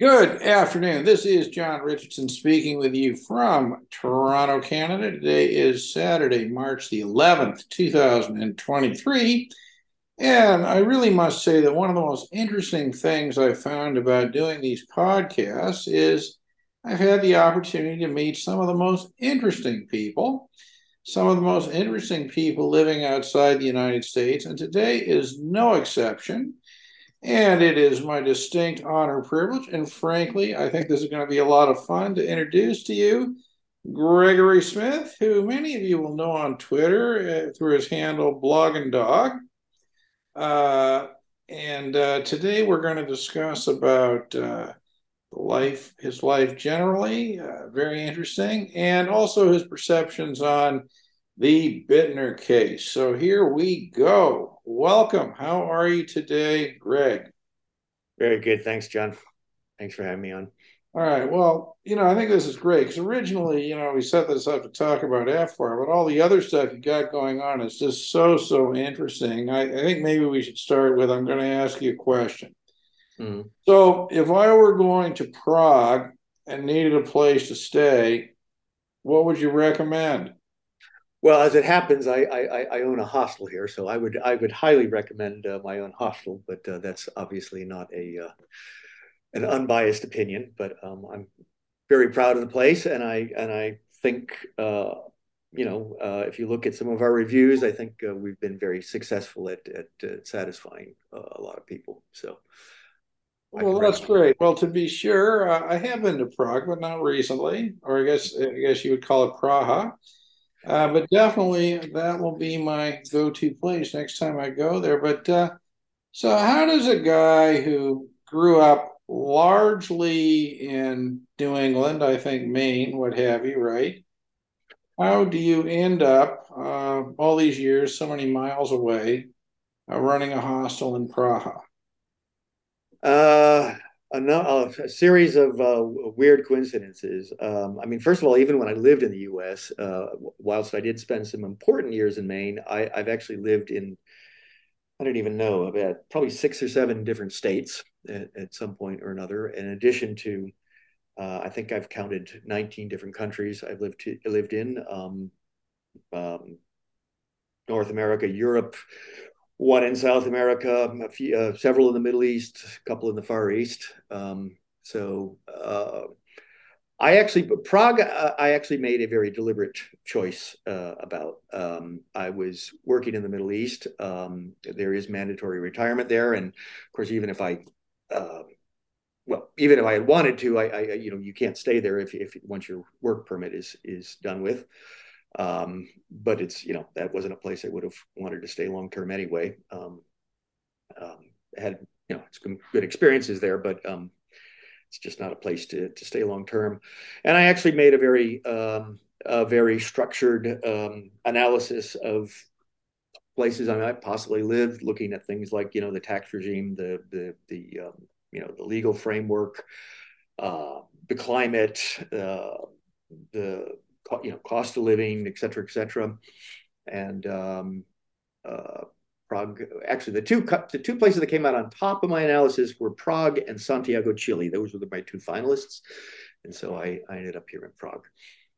Good afternoon. This is John Richardson speaking with you from Toronto, Canada. Today is Saturday, March the 11th, 2023. And I really must say that one of the most interesting things I found about doing these podcasts is I've had the opportunity to meet some of the most interesting people, some of the most interesting people living outside the United States. And today is no exception. And it is my distinct honor, privilege, and frankly, I think this is going to be a lot of fun to introduce to you Gregory Smith, who many of you will know on Twitter uh, through his handle Blogging Dog. Uh, and uh, today we're going to discuss about uh, life, his life generally, uh, very interesting, and also his perceptions on the Bittner case. So here we go. Welcome. How are you today, Greg? Very good. Thanks, John. Thanks for having me on. All right. Well, you know, I think this is great because originally, you know, we set this up to talk about FBAR, but all the other stuff you got going on is just so, so interesting. I, I think maybe we should start with I'm going to ask you a question. Mm-hmm. So, if I were going to Prague and needed a place to stay, what would you recommend? Well, as it happens, I, I, I own a hostel here, so I would I would highly recommend uh, my own hostel, but uh, that's obviously not a uh, an unbiased opinion. But um, I'm very proud of the place, and I and I think uh, you know uh, if you look at some of our reviews, I think uh, we've been very successful at at satisfying a lot of people. So. Well, that's great. Well, to be sure, I have been to Prague, but not recently, or I guess I guess you would call it Praha. Uh, but definitely that will be my go-to place next time I go there. But uh, so, how does a guy who grew up largely in New England, I think Maine, what have you, right? How do you end up uh, all these years, so many miles away, uh, running a hostel in Praha? Uh, a, a series of uh, weird coincidences. Um, I mean, first of all, even when I lived in the U.S., uh, whilst I did spend some important years in Maine, I, have actually lived in I don't even know about probably six or seven different states at, at some point or another. In addition to, uh, I think I've counted 19 different countries I've lived to, lived in. Um, um, North America, Europe, one in South America, a few, uh, several in the Middle East, a couple in the Far East. Um, so uh, I actually Prague. Uh, I actually made a very deliberate choice uh, about. Um, I was working in the Middle East. Um, there is mandatory retirement there, and of course, even if I um, well, even if I had wanted to, I, I, you know, you can't stay there if, if once your work permit is is done with. Um, but it's you know that wasn't a place I would have wanted to stay long term anyway. Um, um, had you know some good experiences there, but um, it's just not a place to to stay long term. And I actually made a very um, a very structured um, analysis of places I might possibly live, looking at things like you know the tax regime, the the the you know the legal framework, uh, the climate, uh, the you know, cost of living, et cetera, et cetera. And um, uh, Prague, actually, the two the two places that came out on top of my analysis were Prague and Santiago, Chile. Those were my two finalists, and so I, I ended up here in Prague.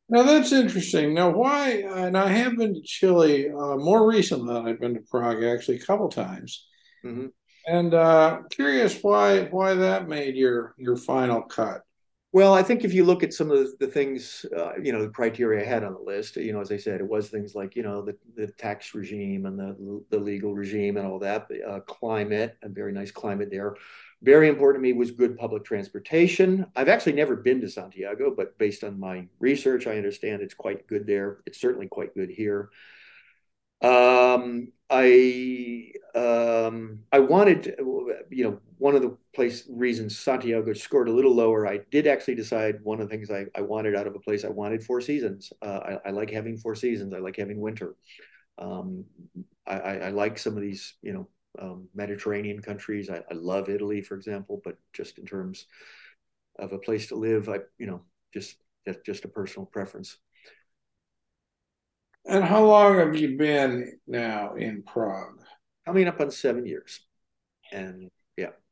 Now that's interesting. Now, why? And I have been to Chile uh, more recently than I've been to Prague, actually, a couple times. Mm-hmm. And uh, curious why why that made your your final cut. Well, I think if you look at some of the, the things, uh, you know, the criteria I had on the list, you know, as I said, it was things like, you know, the, the tax regime and the, the legal regime and all that, uh, climate, a very nice climate there. Very important to me was good public transportation. I've actually never been to Santiago, but based on my research, I understand it's quite good there. It's certainly quite good here. Um, I um, I wanted, you know, one of the place reasons Santiago scored a little lower. I did actually decide one of the things I, I wanted out of a place. I wanted four seasons. Uh, I, I, like having four seasons. I like having winter. Um, I, I, like some of these, you know, um, Mediterranean countries. I, love Italy, for example, but just in terms of a place to live, I, you know, just that's just a personal preference. And how long have you been now in Prague? Coming up on seven years. And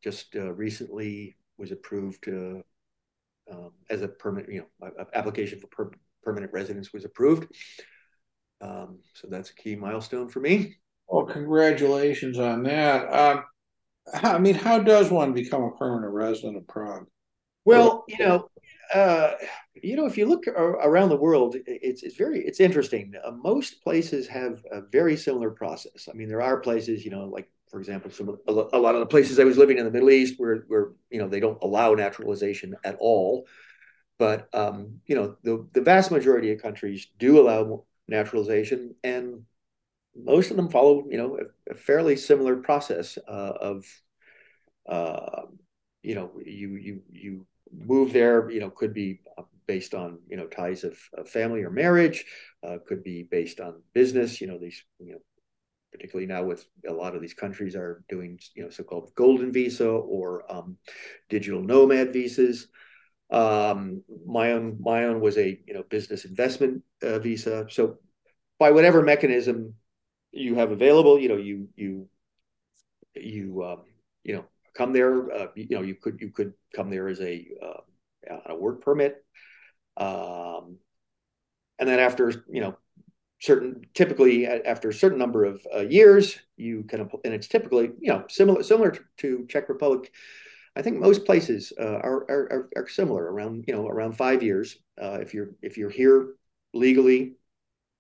just uh, recently was approved uh, um, as a permanent, you know, application for per permanent residence was approved. Um, so that's a key milestone for me. Well, congratulations on that. Um, I mean, how does one become a permanent resident of Prague? Well, you know, uh, you know, if you look around the world, it's it's very it's interesting. Uh, most places have a very similar process. I mean, there are places, you know, like for example, some a lot of the places I was living in the Middle East, where where you know they don't allow naturalization at all. But um, you know, the the vast majority of countries do allow naturalization, and most of them follow you know a, a fairly similar process uh, of uh, you know you you you move there you know could be based on you know ties of, of family or marriage uh, could be based on business you know these you know particularly now with a lot of these countries are doing you know so-called golden visa or um, digital nomad visas. Um, my own my own was a you know business investment uh, visa. So by whatever mechanism you have available you know you you you um, you know come there uh, you know you could you could come there as a uh, a work permit. Um, and then after you know certain typically after a certain number of uh, years you can and it's typically you know similar similar to Czech Republic I think most places uh, are, are, are similar around you know around five years. Uh, if you're if you're here legally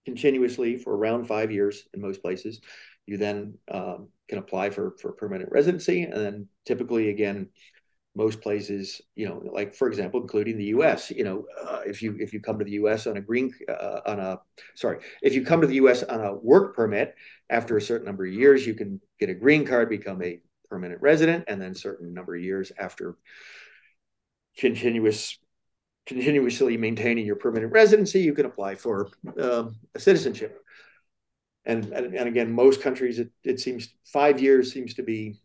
continuously for around five years in most places you then um, can apply for for permanent residency and then typically again most places, you know, like for example, including the U.S. You know, uh, if you if you come to the U.S. on a green uh, on a sorry, if you come to the U.S. on a work permit, after a certain number of years, you can get a green card, become a permanent resident, and then certain number of years after continuous continuously maintaining your permanent residency, you can apply for um, a citizenship. And, and, and again, most countries, it, it seems five years seems to be,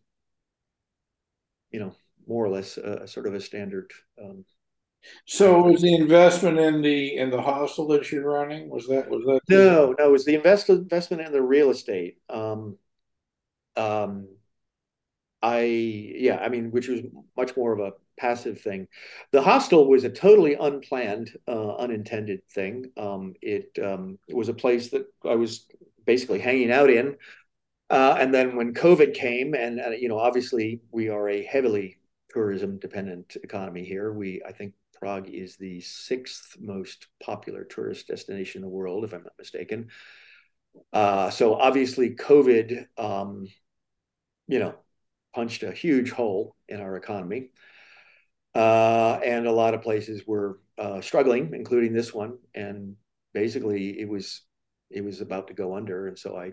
you know, more or less a, sort of a standard. Um, so was the investment in the in the hostel that you're running? Was that was that? No, no, it was the invest, investment in the real estate. Um, um, I yeah, I mean, which was much more of a passive thing. The hostel was a totally unplanned, uh, unintended thing. Um, it, um, it was a place that I was basically hanging out in. Uh, and then when COVID came, and, and you know, obviously we are a heavily tourism dependent economy here. We, I think Prague is the sixth most popular tourist destination in the world, if I'm not mistaken. Uh, so obviously, COVID, um, you know, punched a huge hole in our economy. Uh, and a lot of places were uh, struggling, including this one. And basically, it was it was about to go under. And so I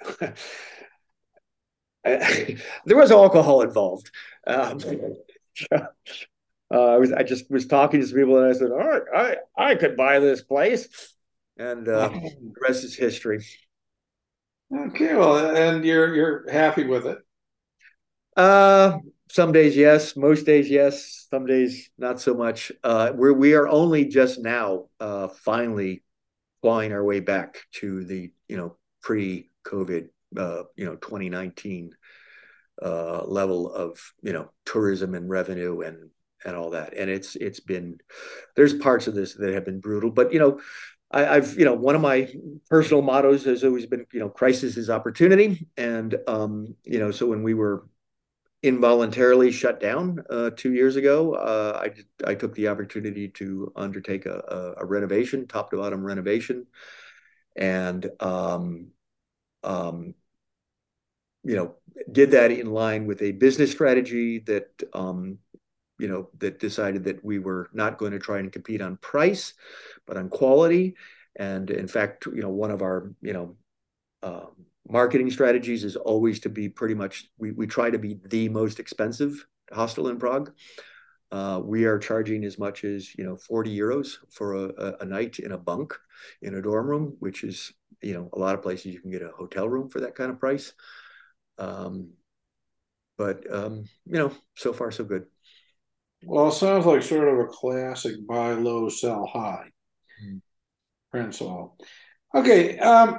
there was alcohol involved. Um, uh, I was I just was talking to some people and I said, "All right, I I could buy this place," and uh, the rest is history. Okay, well, and you're you're happy with it? Uh, some days yes, most days yes, some days not so much. Uh, we are only just now uh, finally clawing our way back to the you know pre-COVID uh, you know 2019 uh, level of you know tourism and revenue and and all that. And it's it's been there's parts of this that have been brutal, but you know. I, have you know one of my personal mottos has always been you know crisis is opportunity, and um, you know so when we were involuntarily shut down uh, two years ago, uh, I I took the opportunity to undertake a, a, a renovation, top to bottom renovation, and um, um, you know, did that in line with a business strategy that, um, you know, that decided that we were not going to try and compete on price, but on quality. And in fact, you know, one of our, you know, um, marketing strategies is always to be pretty much, we, we try to be the most expensive hostel in Prague. Uh, we are charging as much as you know 40 euros for a, a, night in a bunk in a dorm room, which is you know a lot of places you can get a hotel room for that kind of price. Um, but um, you know, so far so good. Well, it sounds like sort of a classic buy low, sell high mm. principle. Okay, um,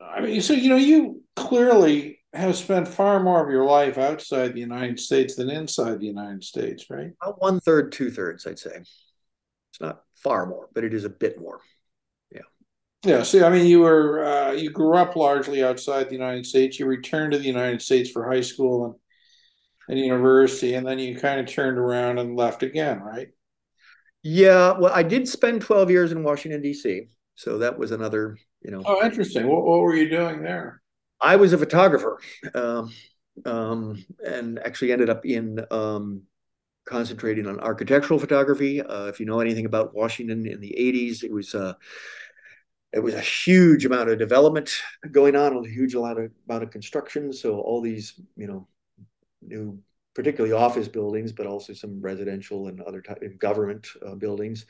I mean, so you know, you clearly have spent far more of your life outside the United States than inside the United States, right? About one third, two thirds, I'd say. It's not far more, but it is a bit more. Yeah. See, I mean, you were uh, you grew up largely outside the United States. You returned to the United States for high school and and university, and then you kind of turned around and left again, right? Yeah. Well, I did spend twelve years in Washington D.C., so that was another, you know. Oh, interesting. What what were you doing there? I was a photographer, um, um, and actually ended up in um, concentrating on architectural photography. Uh, if you know anything about Washington in the '80s, it was uh, it was a huge amount of development going on, a huge amount of amount of construction. So all these, you know, new, particularly office buildings, but also some residential and other type of government uh, buildings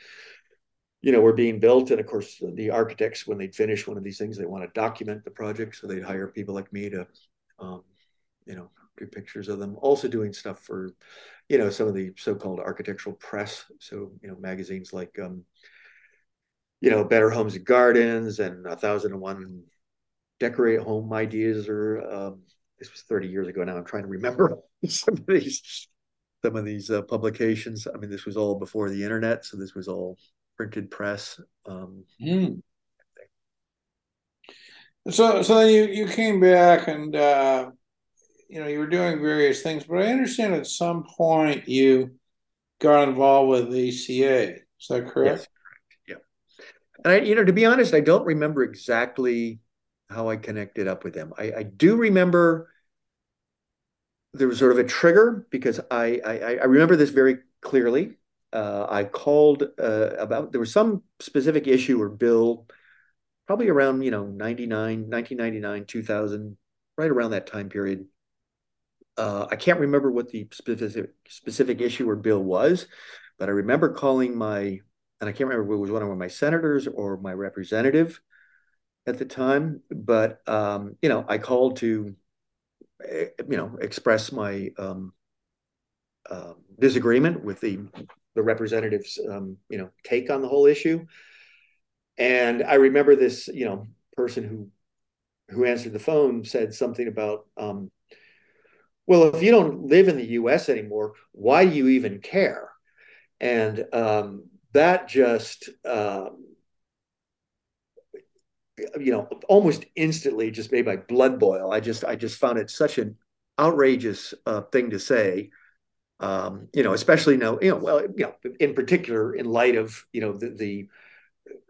you know, were being built. And of course, the architects, when they'd finish one of these things, they want to document the project. So they'd hire people like me to, um, you know, do pictures of them. Also doing stuff for, you know, some of the so-called architectural press. So, you know, magazines like, um, you know, Better Homes and Gardens and A Thousand and One Decorate Home Ideas or, um, this was 30 years ago now. I'm trying to remember some of these some of these uh, publications. I mean, this was all before the internet, so this was all printed press. Um, mm. So, so then you you came back and uh, you know you were doing various things, but I understand at some point you got involved with ACA. Is that correct? Yes. And I, you know, to be honest, I don't remember exactly how I connected up with them. I, I do remember there was sort of a trigger because I, I, I remember this very clearly uh, I called uh, about there was some specific issue or bill, probably around you know 99, 1999, 2000, right around that time period. Uh, I can't remember what the specific specific issue or bill was, but I remember calling my and I can't remember if it was one of my senators or my representative at the time, but um, you know I called to eh, you know express my um, uh, disagreement with the the representatives, um, you know, take on the whole issue. And I remember this, you know, person who who answered the phone said something about, um, well, if you don't live in the U.S. anymore, why do you even care? And um, that just, um, you know, almost instantly just made my blood boil. I just, I just found it such an outrageous uh, thing to say um, you know, especially now, you know, well, you know, in particular, in light of you know the, the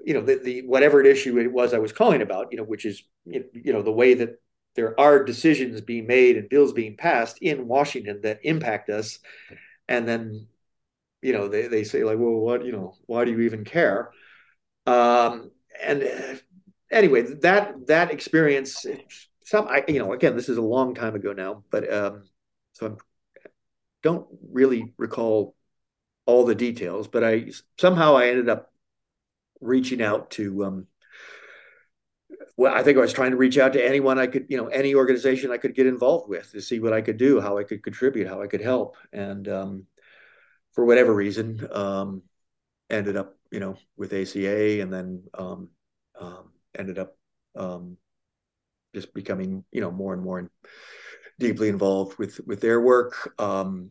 you know the, the whatever issue it was I was calling about, you know, which is you know the way that there are decisions being made and bills being passed in Washington that impact us, and then you know they they say like, well, what you know, why do you even care? Um, and uh, anyway, that that experience, some I you know, again, this is a long time ago now, but um, so I'm don't really recall all the details, but I somehow I ended up reaching out to um, well, I think I was trying to reach out to anyone I could, you know, any organization I could get involved with to see what I could do, how I could contribute, how I could help. And um, for whatever reason, um, ended up, you know, with ACA and then um, um, ended up um, just becoming, you know, more and more deeply involved with with their work. Um,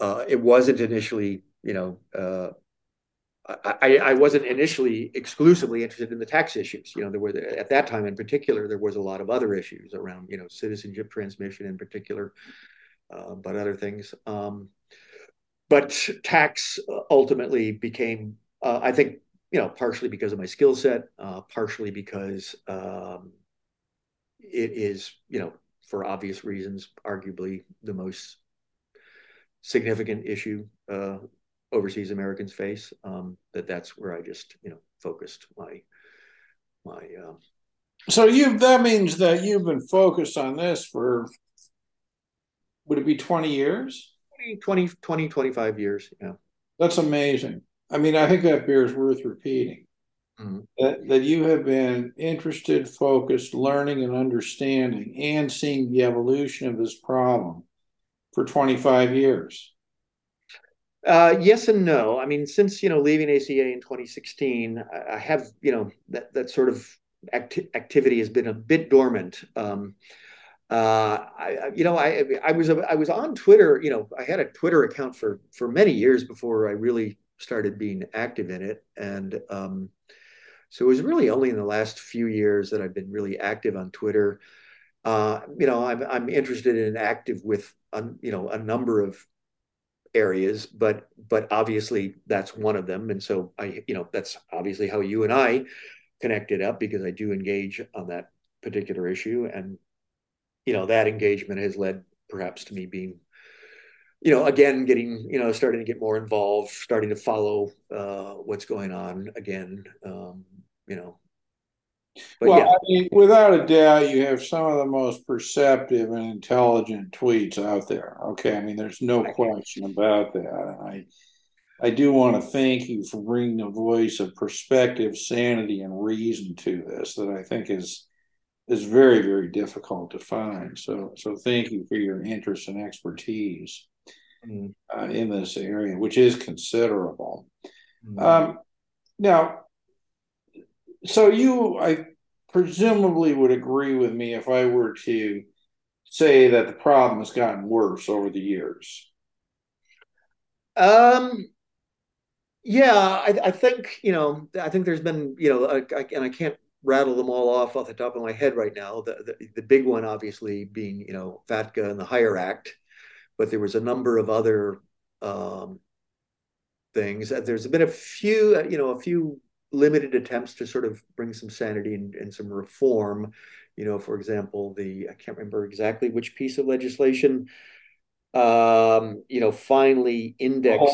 uh, it wasn't initially, you know, uh, I, I wasn't initially exclusively interested in the tax issues. You know, there were at that time in particular there was a lot of other issues around, you know, citizenship transmission in particular, uh, but other things. Um, but tax ultimately became, uh, I think, you know, partially because of my skill set, uh, partially because um, it is, you know, for obvious reasons, arguably the most significant issue uh, overseas Americans face. Um, that that's where I just you know focused my my. Uh, so you that means that you've been focused on this for would it be 20 years 20 20 25 years yeah that's amazing i mean i think that bears worth repeating Mm-hmm. That, that you have been interested, focused, learning and understanding, and seeing the evolution of this problem for 25 years. Uh, yes and no. I mean, since you know leaving ACA in 2016, I have you know that that sort of acti- activity has been a bit dormant. Um, Uh, I, you know, I, I was, I was on Twitter. You know, I had a Twitter account for for many years before I really started being active in it, and um, so it was really only in the last few years that I've been really active on Twitter. Uh, you know, I'm I'm interested in active with, um, you know, a number of areas, but but obviously that's one of them, and so I, you know, that's obviously how you and I connected up because I do engage on that particular issue, and you know that engagement has led perhaps to me being you know again getting you know starting to get more involved starting to follow uh, what's going on again um, you know but well, yeah. I mean, without a doubt, you have some of the most perceptive and intelligent tweets out there. Okay, I mean, there's no question about that. I, I do want to thank you for bringing the voice of perspective, sanity, and reason to this. That I think is is very very difficult to find. So so thank you for your interest and expertise mm. uh, in this area, which is considerable. Mm. Um, now, so you I presumably would agree with me if I were to say that the problem has gotten worse over the years. Um. Yeah, I, I think you know. I think there's been you know, I, I, and I can't rattle them all off off the top of my head right now. The, the, the big one, obviously, being you know FATCA and the Hire Act, but there was a number of other um, things. There's been a few, you know, a few limited attempts to sort of bring some sanity and, and some reform. You know, for example, the I can't remember exactly which piece of legislation. Um, you know, finally indexed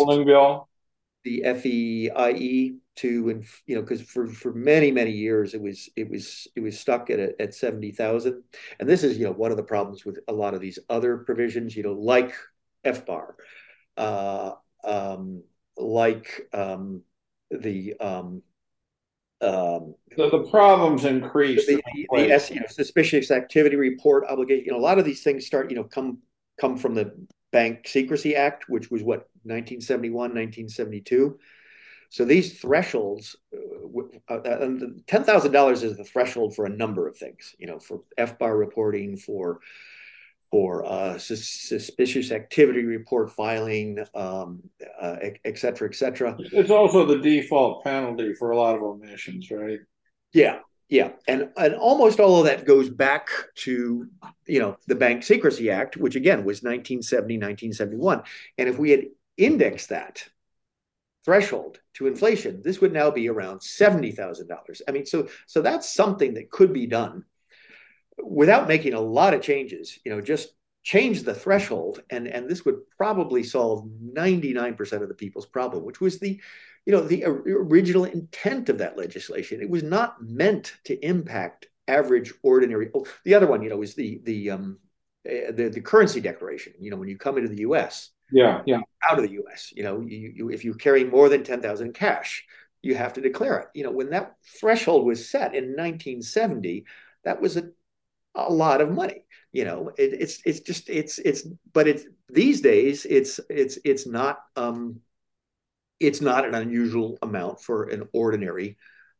the FEIE to and you know because for for many many years it was it was it was stuck at a, at 70,000 and this is you know one of the problems with a lot of these other provisions you know like FBAR uh, um, like um, the um, um, so the problems increase. The, the, the, the you know, suspicious activity report obligation you know a lot of these things start you know come come from the Bank Secrecy Act which was what 1971 1972 so these thresholds, uh, uh ten thousand dollars is the threshold for a number of things. You know, for FBAR reporting, for for uh, suspicious activity report filing, um, uh, et cetera, et cetera. It's also the default penalty for a lot of omissions, right? Yeah, yeah, and and almost all of that goes back to you know the Bank Secrecy Act, which again was 1970, 1971, and if we had indexed that threshold to inflation, this would now be around $70,000. I mean, so so that's something that could be done without making a lot of changes, you know, just change the threshold and and this would probably solve 99% of the people's problem, which was the you know, the original intent of that legislation. It was not meant to impact average ordinary oh, the other one, you know, is the the um eh, the, the currency declaration. You know, when you come into the US, yeah, yeah. Out of the U.S., you know, you, you if you carry more than ten thousand cash, you have to declare it. You know, when that threshold was set in 1970, that was a a lot of money. You know, it, it's it's just it's it's but it's these days it's it's it's not um it's not an unusual amount for an ordinary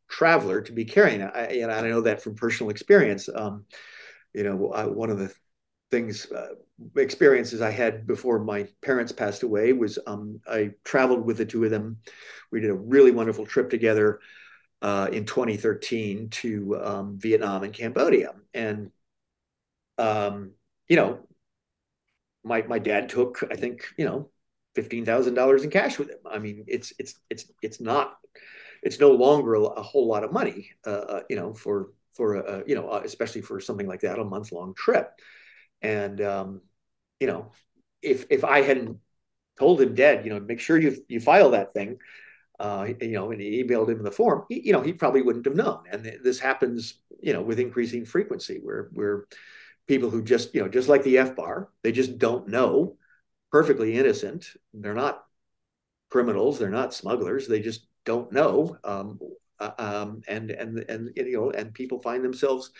traveler to be carrying. I, and I know that from personal experience. Um, you know, I, one of the things uh, experiences I had before my parents passed away was um, I traveled with the two of them. We did a really wonderful trip together uh, in 2013 to um, Vietnam and Cambodia, and um, you know, my my dad took I think you know fifteen thousand dollars in cash with him. I mean, it's it's it's it's not it's no longer a, a whole lot of money, uh, uh you know, for for a, you know, uh, especially for something like that, a month long trip. And um, you know, if if I hadn't told him dead, you know, make sure you you file that thing, uh, you know, and he emailed him the form, he, you know, he probably wouldn't have known. And this happens, you know, with increasing frequency, where where people who just, you know, just like the FBAR, they just don't know, perfectly innocent. They're not criminals, they're not smugglers, they just don't know. Um, uh, um, and and and you know, and people find themselves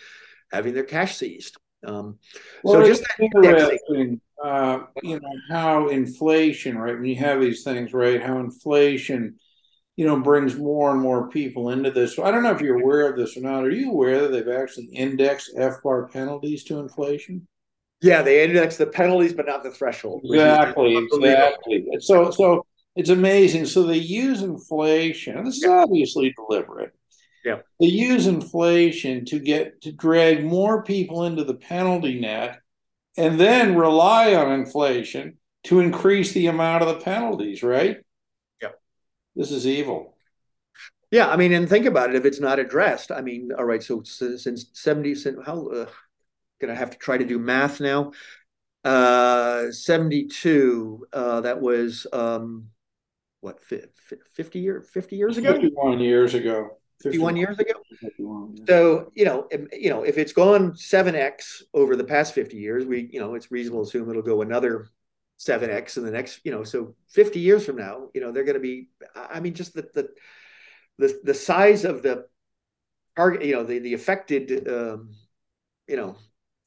having their cash seized. Um, well, so just interesting, uh, you know, how inflation, right? When you have these things, right? How inflation, you know, brings more and more people into this. So I don't know if you're aware of this or not. Are you aware that they've actually indexed FBAR penalties to inflation? Yeah, they index the penalties, but not the threshold. Exactly, exactly. So, so it's amazing. So they use inflation. This is obviously deliberate. Yeah. They use inflation to get to drag more people into the penalty net and then rely on inflation to increase the amount of the penalties, right? Yeah. This is evil. Yeah, I mean, and think about it. If it's not addressed, I mean, all right. So since seventy, since how uh, gonna have to try to do math now. Uh, seventy-two. Uh, that was um, what, fifty year, fifty years ago? Fifty-one years ago. 51 years ago. 51, yeah. So, you know, if, you know, if it's gone 7x over the past 50 years, we, you know, it's reasonable to assume it'll go another 7x in the next, you know, so 50 years from now, you know, they're going to be, I mean, just the, the, the, the size of the target, you know, the, the affected, um, you know,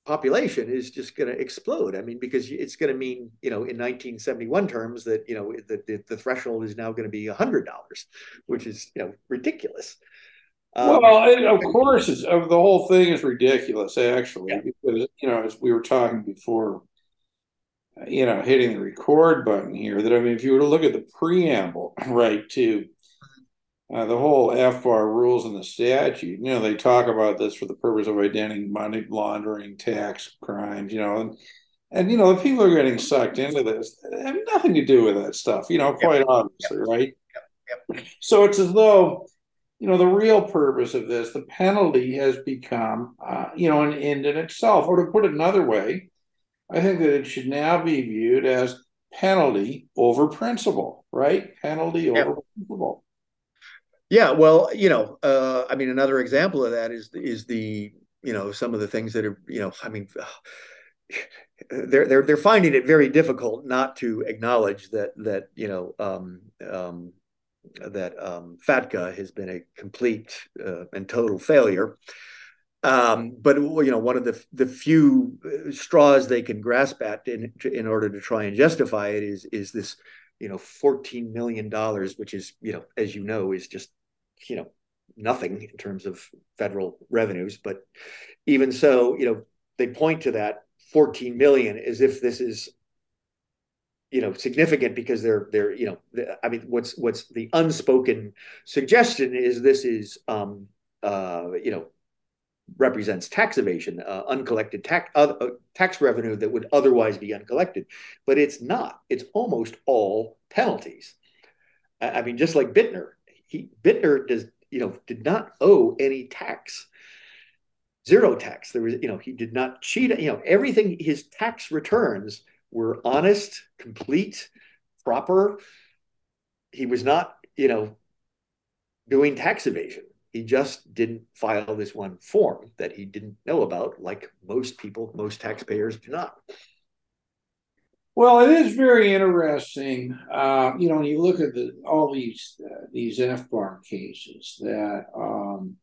population is just going to explode. I mean, because it's going to mean, you know, in 1971 terms that, you know, the, the, the threshold is now going to be $100, which is, you know, ridiculous. Um, well, of course, it's, the whole thing is ridiculous, actually, yeah. because you know, as we were talking before, you know, hitting the record button here. That I mean, if you were to look at the preamble, right, to uh, the whole FBAR rules in the statute, you know, they talk about this for the purpose of identifying money laundering, tax crimes, you know, and and you know, the people are getting sucked into this have nothing to do with that stuff, you know, quite yep. obviously, yep. right? Yep. So it's as though you know, the real purpose of this, the penalty has become, uh, you know, an end in itself. Or to put it another way, I think that it should now be viewed as penalty over principle, right? Penalty yeah. over principle. Yeah, well, you know, uh, I mean, another example of that is is the, you know, some of the things that are, you know, I mean, they're they're they're finding it very difficult not to acknowledge that that you know um, um, that um, FATCA has been a complete uh, and total failure. Um, but you know, one of the the few uh, straws they can grasp at in in order to try and justify it is is this you know fourteen million dollars, which is you know as you know is just you know nothing in terms of federal revenues. But even so, you know they point to that 14 million as if this is you know significant because they're they're you know i mean what's what's the unspoken suggestion is this is um uh you know represents tax evasion uh, uncollected tax uh, tax revenue that would otherwise be uncollected. But it's not. It's almost all penalties. I, I mean just like bittner he bittner does you know did not owe any tax zero tax. There was you know he did not cheat you know everything his tax returns were honest, complete, proper. He was not, you know, doing tax evasion. He just didn't file this one form that he didn't know about, like most people, most taxpayers do not. Well, it is very interesting. Uh, you know, when you look at the, all these uh, these FBAR cases, that um,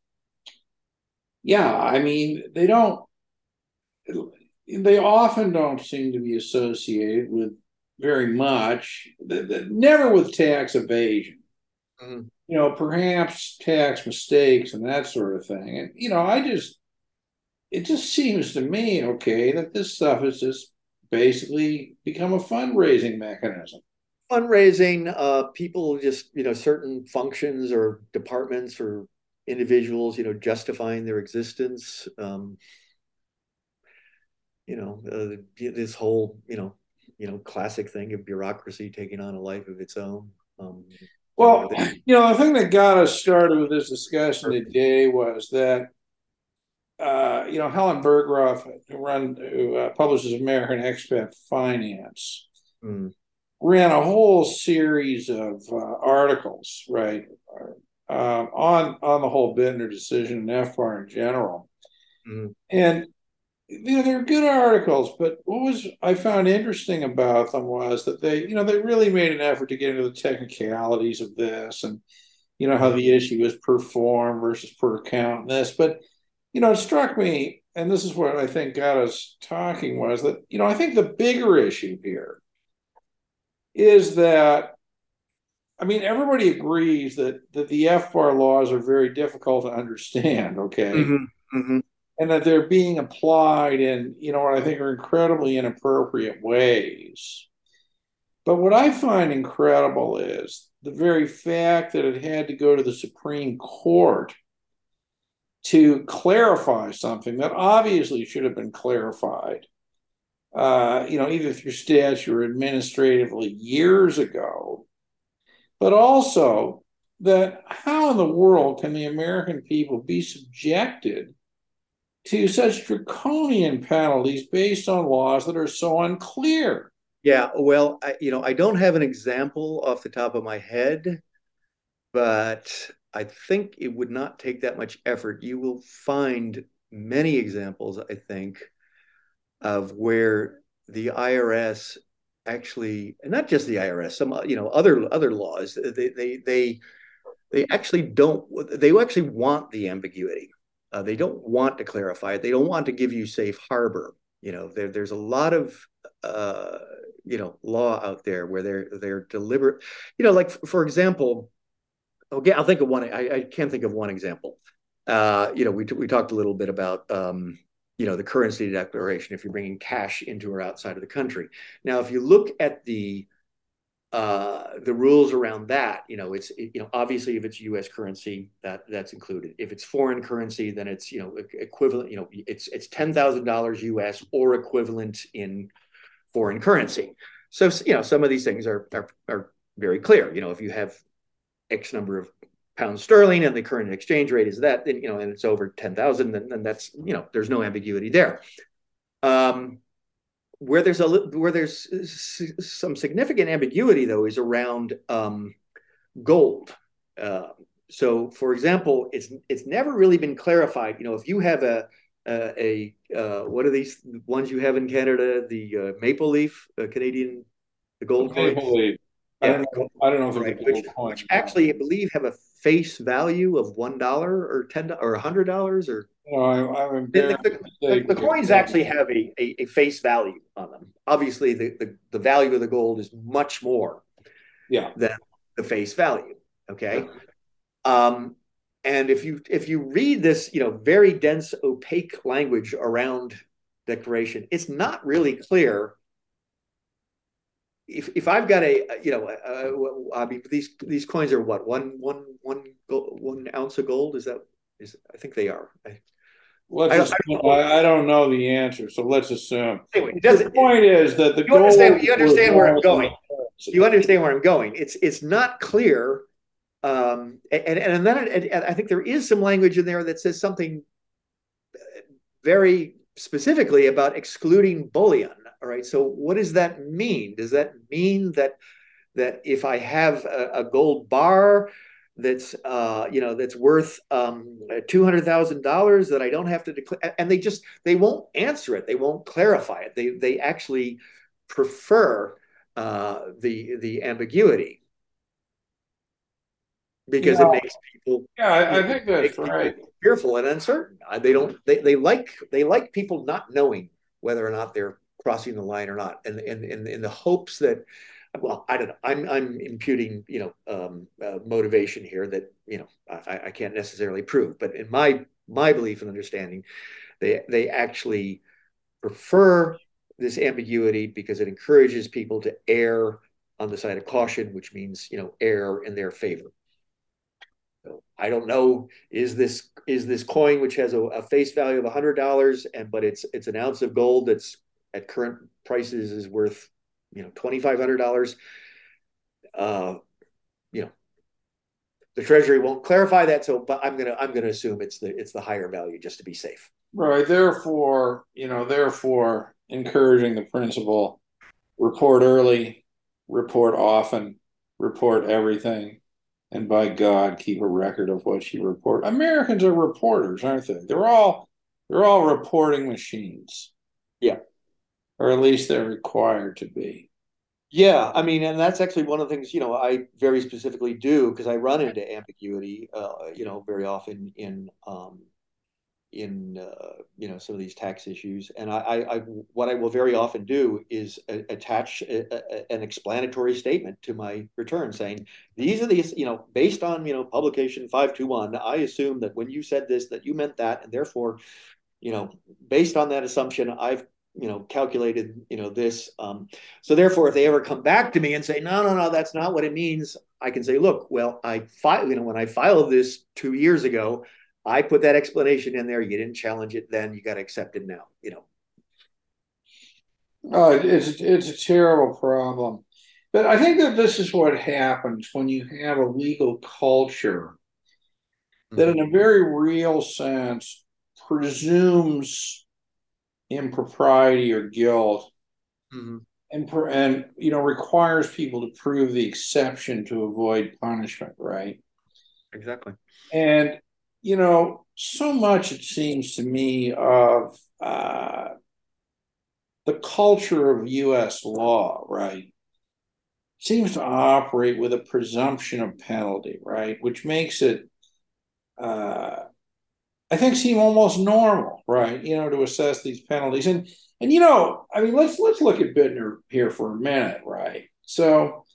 yeah, I mean, they don't they often don't seem to be associated with very much, never with tax evasion. Mm-hmm. You know, perhaps tax mistakes and that sort of thing. And, you know, I just, it just seems to me, okay, that this stuff has just basically become a fundraising mechanism. Fundraising, uh, people just, you know, certain functions or departments or individuals, you know, justifying their existence. Um, you know uh, this whole you know you know classic thing of bureaucracy taking on a life of its own um, well you know the thing that got us started with this discussion today was that uh, you know Helen Burggraf who run who uh, publishes american expat finance mm. ran a whole series of uh, articles right uh, on on the whole bittner decision and fbar in general mm. and you know they're good articles but what was i found interesting about them was that they you know they really made an effort to get into the technicalities of this and you know how the issue is per form versus per account and this. But you know it struck me and this is what i think got us talking was that you know i think the bigger issue here is that i mean everybody agrees that that the FBAR laws are very difficult to understand okay? Mm-hmm. Mm-hmm and that they're being applied in, you know, what I think are incredibly inappropriate ways. But what I find incredible is the very fact that it had to go to the Supreme Court to clarify something that obviously should have been clarified, uh, you know, either through statute or administratively years ago, but also that how in the world can the American people be subjected to such draconian penalties based on laws that are so unclear? Yeah, well, I, you know, I don't have an example off the top of my head, but I think it would not take that much effort. You will find many examples, I think, of where the IRS actually, and not just the IRS, some you know other other laws, they they they they actually don't. They actually want the ambiguity. Uh, they don't want to clarify it. They don't want to give you safe harbor. You know, there, there's a lot of uh, you know law out there where they're they're deliberate you know like for example okay i'll think of one i, I can't think of one example uh, you know we, we talked a little bit about um, you know the currency declaration if you're bringing cash into or outside of the country now if you look at the uh, the rules around that, you know, it's you know obviously if it's U.S. currency, that that's included. If it's foreign currency, then it's you know equivalent. You know, it's it's ten thousand dollars U.S. or equivalent in foreign currency. So you know, some of these things are are, are very clear. You know, if you have X number of pounds sterling and the current exchange rate is that, then you know, and it's over ten thousand, then, then that's you know, there's no ambiguity there. Um, where there's a where there's some significant ambiguity though is around um, gold. Uh, so, for example, it's it's never really been clarified. You know, if you have a uh, a uh, what are these ones you have in Canada? The uh, maple leaf, uh, Canadian, the gold the maple leaf. I don't know. I don't know if right. which, which actually, I believe, have a face value of one dollar or ten or a hundred dollars or. No, I, am the, the, the, the, coins actually have a, a, a, face value on them. Obviously, the, the, the value of the gold is much more yeah. than the face value. Okay. Um, and if you if you read this, you know, very dense, opaque language around declaration, it's not really clear. If if I've got a you know, uh, I mean, these these coins are what one one one one ounce of gold is that is I think they are. I, Let's I, assume, I, I, don't know the answer, so let's assume. Anyway, the point is that the you understand, you understand where I'm going. You understand where I'm going. It's it's not clear um, and, and then and, and I think there is some language in there that says something very specifically about excluding bullion. All right. So what does that mean? Does that mean that that if I have a, a gold bar that's uh, you know that's worth um, two hundred thousand dollars that I don't have to declare, and they just they won't answer it. They won't clarify it. They they actually prefer uh, the the ambiguity because yeah. it makes people yeah i, I think that's right fearful and uncertain they don't they, they like they like people not knowing whether or not they're crossing the line or not and in, in, in the hopes that well i don't know. I'm i'm imputing you know um, uh, motivation here that you know I, I can't necessarily prove but in my my belief and understanding they they actually prefer this ambiguity because it encourages people to err on the side of caution which means you know err in their favor. I don't know is this is this coin which has a, a face value of hundred dollars and but it's it's an ounce of gold that's at current prices is worth you know twenty five hundred dollars. Uh, you know, the Treasury won't clarify that, so but I'm gonna I'm gonna assume it's the it's the higher value just to be safe. Right. Therefore, you know, therefore encouraging the principle: report early, report often, report everything and by God, keep a record of what you report. Americans are reporters, aren't they? They're all they're all reporting machines. Yeah. Or at least they're required to be. Yeah, I mean, and that's actually one of the things you know I very specifically do because I run into ambiguity, uh, you know, very often in um, in uh, you know some of these tax issues. And I, I, I what I will very often do is a, attach a, a, an explanatory statement to my return saying these are these you know based on you know publication five two one. I assume that when you said this that you meant that, and therefore you know, based on that assumption, I've you know calculated you know this um, so therefore if they ever come back to me and say no no no that's not what it means i can say look well i filed you know when i filed this two years ago i put that explanation in there. You didn't challenge it then. You got to accept it now you know. Oh it's it's a terrible problem. But i think that this is what happens when you have a legal culture that in a very real sense presumes impropriety or guilt. Mm-hmm. and and you know requires people to prove the exception to avoid punishment right? Exactly. And you know so much it seems to me of uh, the culture of us law right seems to operate with a presumption of penalty right which makes it uh, I think seem almost normal, right? You know, to assess these penalties. And and you know, I mean, let's let's look at Bittner here for a minute, right? So,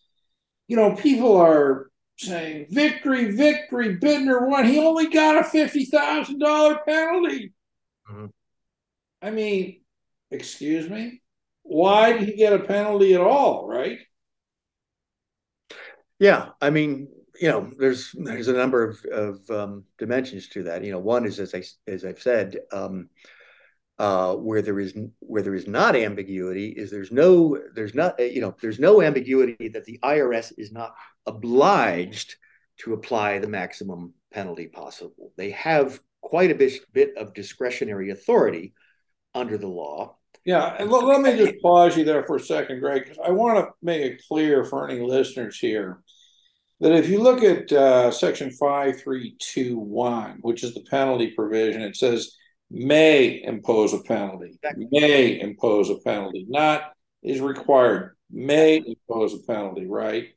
you know, people are saying victory, victory, Bittner won. He only got a fifty thousand dollar penalty. Mm-hmm. I mean, excuse me, why did he get a penalty at all, right? Yeah, I mean, you know, there's there's a number of, of um, dimensions to that. You know, one is as I as I've said, um, uh, where there is where there is not ambiguity is there's no there's not you know there's no ambiguity that the IRS is not obliged to apply the maximum penalty possible. They have quite a bit, bit of discretionary authority under the law. Yeah, and let, let me just pause you there for a second, Greg, because I want to make it clear for any listeners here that if you look at uh, section 5321, which is the penalty provision, it says may impose a penalty, exactly. may impose a penalty, not is required, may impose a penalty, right?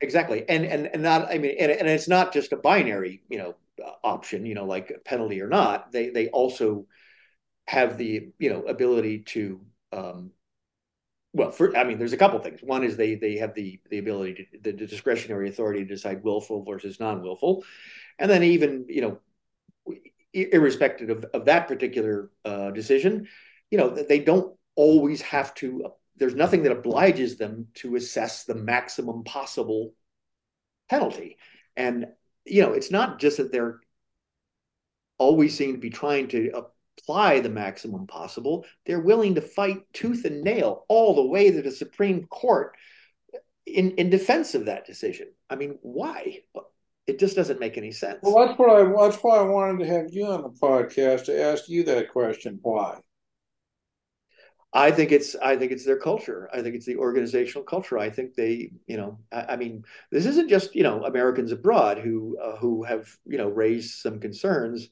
Exactly. And and, and not, I mean, and, and it's not just a binary, you know, option, you know, like penalty or not. They they also have the, you know, ability to um, well, for, I mean, there's a couple things. One is they they have the the ability to the, discretionary authority to decide willful versus non-willful, and then even you know, irrespective of, of that particular uh, decision, you know, they don't always have to. There's nothing that obliges them to assess the maximum possible penalty, and you know, it's not just that they're always seem to be trying to uh, apply the maximum possible. They're willing to fight tooth and nail all the way to the Supreme Court in, in defense of that decision. I mean, why? It just doesn't make any sense. Well, that's what I that's why I wanted to have you on the podcast to ask you that question. Why? I think it's I think it's their culture. I think it's the organizational culture. I think they, you know, I, I mean, this isn't just you know Americans abroad who uh, who have you know raised some concerns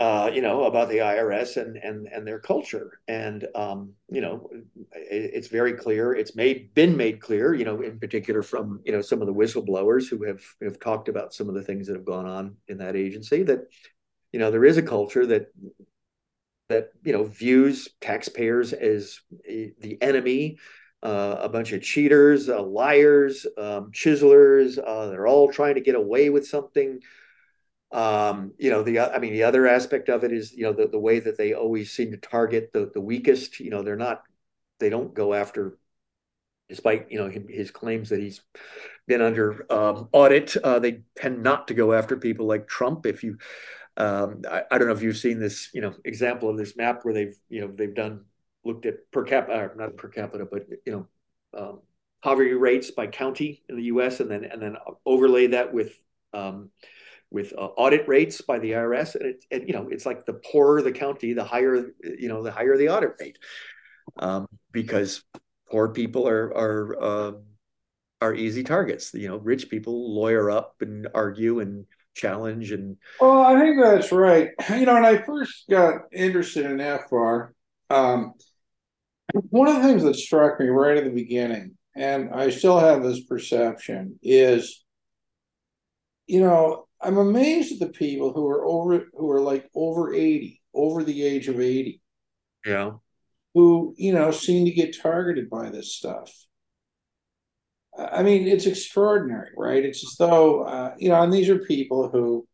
uh, you know, about the IRS and and and their culture. And um, you know, it, it's very clear. It's made been made clear, you know, in particular from you know some of the whistleblowers who have have talked about some of the things that have gone on in that agency. That you know there is a culture that that you know views taxpayers as the enemy. Uh, a bunch of cheaters, uh, liars, um, chiselers. Uh, they're all trying to get away with something um, you know, the I mean, the other aspect of it is, you know, the, the way that they always seem to target the the weakest. You know, they're not, they don't go after, despite you know his claims that he's been under um, audit. Uh, they tend not to go after people like Trump. If you, um, I, I, don't know if you've seen this, you know, example of this map where they've, you know, they've done looked at per capita, not per capita, but you know, um, poverty rates by county in the U.S. and then and then overlay that with um, with uh, audit rates by the IRS, and, it, and you know it's like the poorer the county, the higher you know the higher the audit rate, um, because poor people are are um, are easy targets. You know, rich people lawyer up and argue and challenge and. Well, I think that's right. You know, when I first got interested in FR, um, one of the things that struck me right at the beginning, and I still have this perception, is you know I'm amazed at the people who are over who are like over 80, over the age of 80. Yeah. Who, you know, seem to get targeted by this stuff. I mean, it's extraordinary, right? It's as though, uh, you know, and these are people who,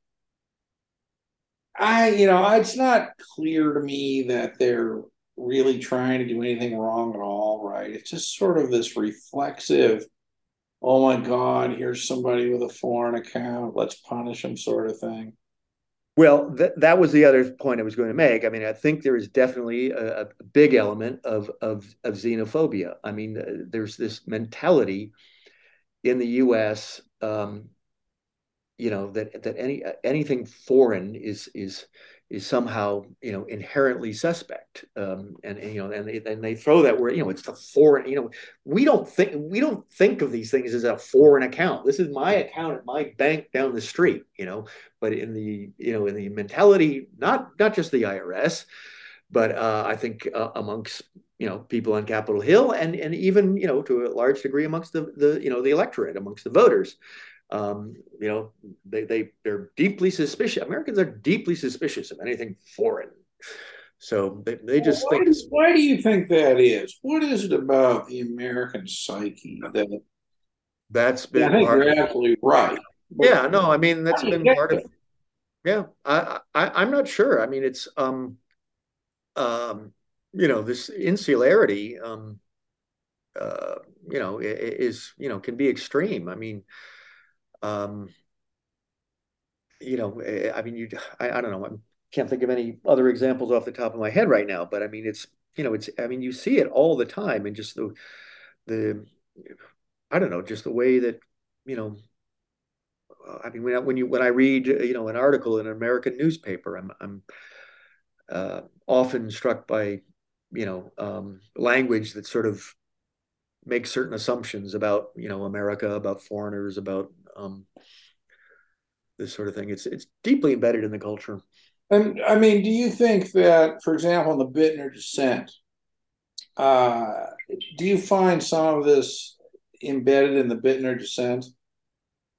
I, you know, it's not clear to me that they're really trying to do anything wrong at all, right? It's just sort of this reflexive, oh my God, here's somebody with a foreign account, let's punish them sort of thing. Well, th- that was the other point I was going to make. I mean, I think there is definitely a, a big element of, of, of xenophobia. I mean, uh, there's this mentality in the U.S. Um, you know that that any anything foreign is is is somehow you know inherently suspect. Um, and, and, you know and they, and they throw that word you know it's the foreign you know we don't think we don't think of these things as a foreign account. This is my account at my bank down the street you know but in the you know in the mentality not not just the IRS but uh, I think uh, amongst you know people on Capitol Hill and and even you know to a large degree amongst the the you know the electorate amongst the voters um, you know, they they they're deeply suspicious. Americans are deeply suspicious of anything foreign. So they, they just well, why, think. why do you think that is? What is it about the American psyche that that's been? I think you're absolutely right. Yeah, no, I mean that's been part of. Yeah, I, I I'm not sure. I mean, it's um, um, you know, this insularity, um, uh, you know, is you know can be extreme. I mean, um, you know, eh, I mean, you, I, I don't know, I can't think of any other examples off the top of my head right now, but I mean, it's, you know, it's, I mean, you see it all the time and just the, the, I don't know, just the way that, you know, I mean, when, I, when you, when I read, you know, an article in an American newspaper, I'm, I'm uh, often struck by, you know, um, language that sort of makes certain assumptions about, you know, America, about foreigners, about um, this sort of thing. It's it's deeply embedded in the culture. And I mean, do you think that, for example, in the Bittner dissent, uh, do you find some of this embedded in the Bittner dissent?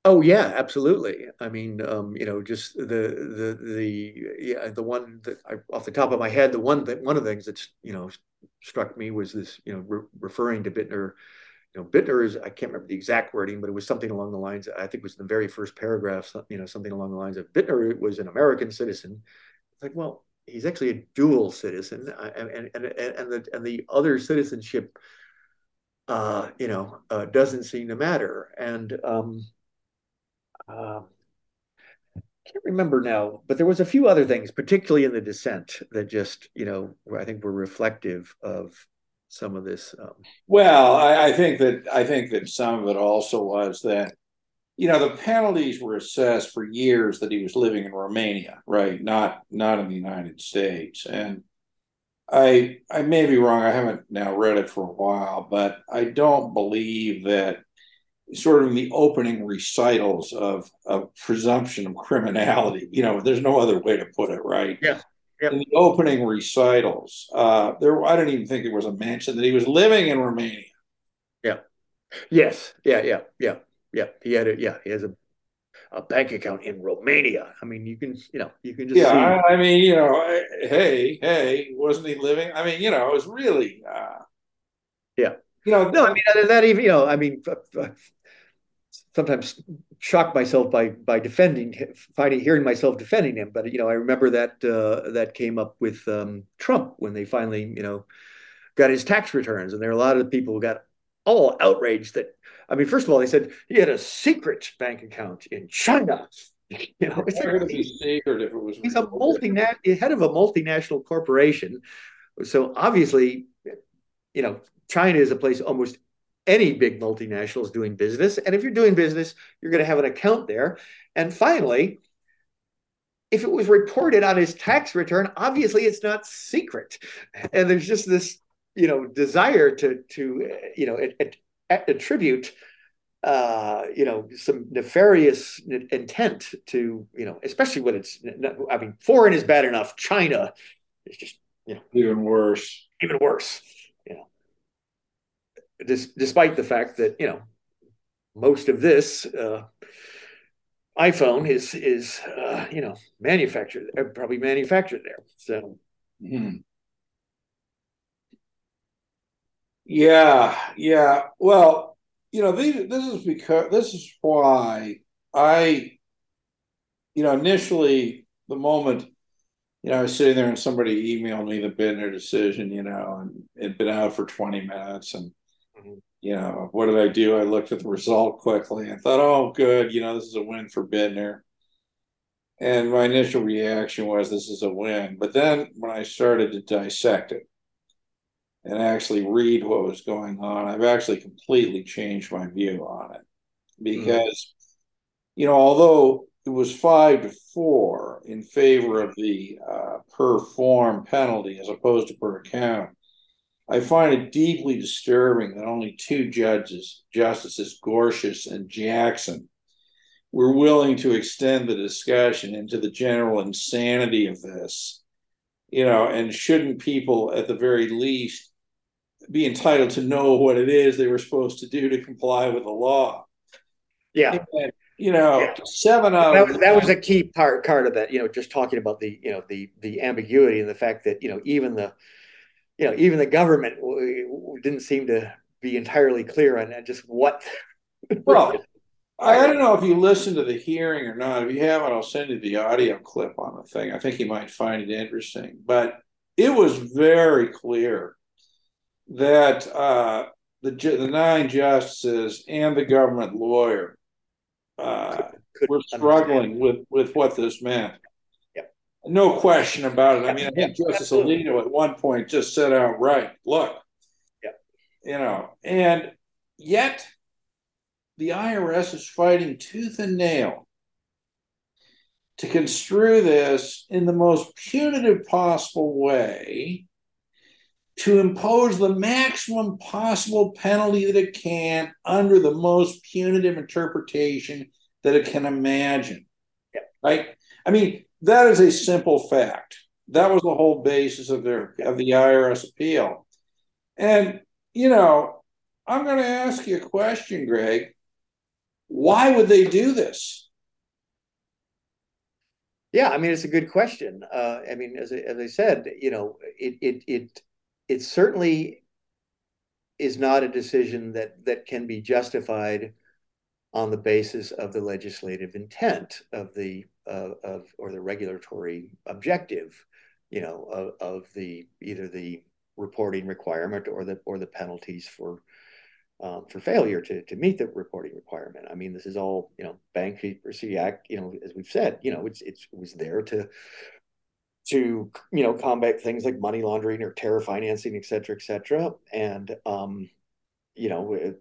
Oh yeah, absolutely. I mean, um, you know, just the the the yeah, the one that I, off the top of my head, the one that one of the things that's you know struck me was this, you know, re referring to Bittner you know, Bittner is, I can't remember the exact wording, but it was something along the lines, I think it was the very first paragraph, you know, something along the lines of Bittner was an American citizen. It's like, well, he's actually a dual citizen and, and, and, and, the, and the other citizenship, uh, you know, uh, doesn't seem to matter. And um, uh, I can't remember now, but there was a few other things, particularly in the dissent, that just, you know, I think were reflective of some of this? Um... Well, I, I, think that I think that some of it also was that you know the penalties were assessed for years that he was living in Romania, right? Not not in the United States, and I I may be wrong. I haven't now read it for a while, but I don't believe that sort of the opening recitals of of presumption of criminality. You know, there's no other way to put it, right? Yeah yep. in the opening recitals. Uh, there, I don't even think there was a mention that he was living in Romania. Yeah. Yes. Yeah. Yeah. Yeah. Yeah. He had a. Yeah. He has a a bank account in Romania. I mean, you can, you know, you can just. Yeah, I, I, mean, you know, hey, hey, wasn't he living? I mean, you know, it was really. Uh, yeah. You know, no, I mean that even, you know, I mean, sometimes shock myself by by defending finding hearing myself defending him. But you know i remember that uh, that came up with um, trump when they finally you know got his tax returns. And there are a lot of people who got all outraged that i mean first of all they said he had a secret bank account in china. You know it's like, he's, secret if it was he's a multinational head of a multinational corporation. So obviously you know china is a place almost any big multinationals doing business. And if you're doing business, you're going to have an account there. And finally, if it was reported on his tax return, obviously it's not secret. And there's just this, you know, desire to to you know attribute uh, you know some nefarious intent to you know, especially when it's I mean, foreign is bad enough. China is just you know even worse. Even worse despite the fact that you know most of this uh, iPhone is is uh, you know manufactured uh, probably manufactured there. So. Mm. Yeah, yeah. Well, you know, these, this is because this is why I, you know, initially the moment you know, I was sitting there and somebody emailed me the Bittner decision, you know, and it'd been out for 20 minutes. And. You know, what did I do? I looked at the result quickly. I thought, oh, good, you know, this is a win for Bittner. And my initial reaction was, this is a win. But then when I started to dissect it and actually read what was going on, I've actually completely changed my view on it. Because, mm-hmm. you know, although it was five to four in favor of the uh, per form penalty as opposed to per account. I find it deeply disturbing that only two judges, Justices Gorsuch and Jackson, were willing to extend the discussion into the general insanity of this. You know, and shouldn't people, at the very least, be entitled to know what it is they were supposed to do to comply with the law? Yeah. And, you know, yeah. seven out that, was, that was a key part part of that. You know, just talking about the you know the the ambiguity and the fact that you know even the you know even the government didn't seem to be entirely clear on just what. Well, I don't know if you listened to the hearing or not. If you haven't, I'll send you the audio clip on the thing. I think you might find it interesting. But it was very clear that uh, the the nine justices and the government lawyer uh, we're struggling with with what this meant. No question about it. I mean, I think Justice Alito at one point just said outright, "Look, yep. you know," and yet the IRS is fighting tooth and nail to construe this in the most punitive possible way to impose the maximum possible penalty that it can under the most punitive interpretation that it can imagine. Yeah. Right? I mean, that is a simple fact. That was the whole basis of their of the IRS appeal. And you know, I'm going to ask you a question, Greg. Why would they do this? Yeah, I mean, it's a good question. Uh, I mean, as I, as I said, you know, it it it it certainly is not a decision that that can be justified on the basis of the legislative intent of the uh, of or the regulatory objective, you know, of, of the either the reporting requirement or the or the penalties for um, for failure to to meet the reporting requirement. I mean, this is all you know, Bank Secrecy Act. You know, as we've said, you know, it's, it's it was there to to you know combat things like money laundering or terror financing, et cetera, et cetera. And um, you know,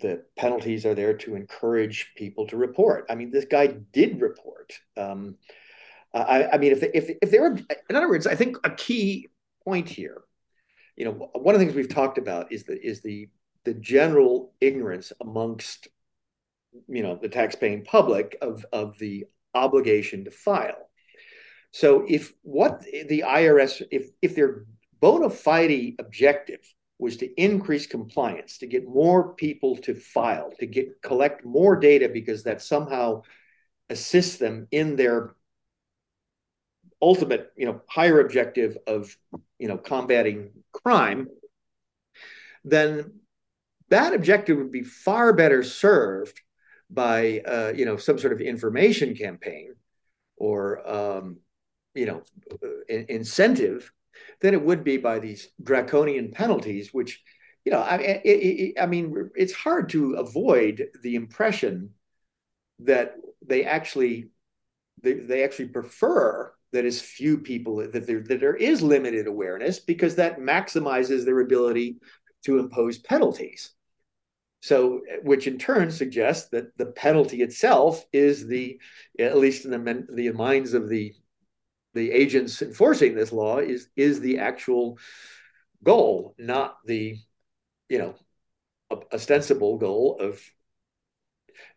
the penalties are there to encourage people to report. I mean, this guy did report. Um, I, I, mean, if if if there were, in other words, I think a key point here, you know, one of the things we've talked about is the is the the general ignorance amongst you know the taxpaying public of of the obligation to file so if what the IRS, if if their bona fide objective was to increase compliance, to get more people to file, to get collect more data because that somehow assists them in their ultimate, you know, higher objective of, you know, combating crime, then that objective would be far better served by, uh, you know, some sort of information campaign or um, you know incentive than it would be by these draconian penalties which you know I, it, it, I mean it's hard to avoid the impression that they actually they, they actually prefer that as few people that there that there is limited awareness because that maximizes their ability to impose penalties. So which in turn suggests that the penalty itself is the at least in the, the minds of the the agents enforcing this law is is the actual goal, not the you know ostensible goal of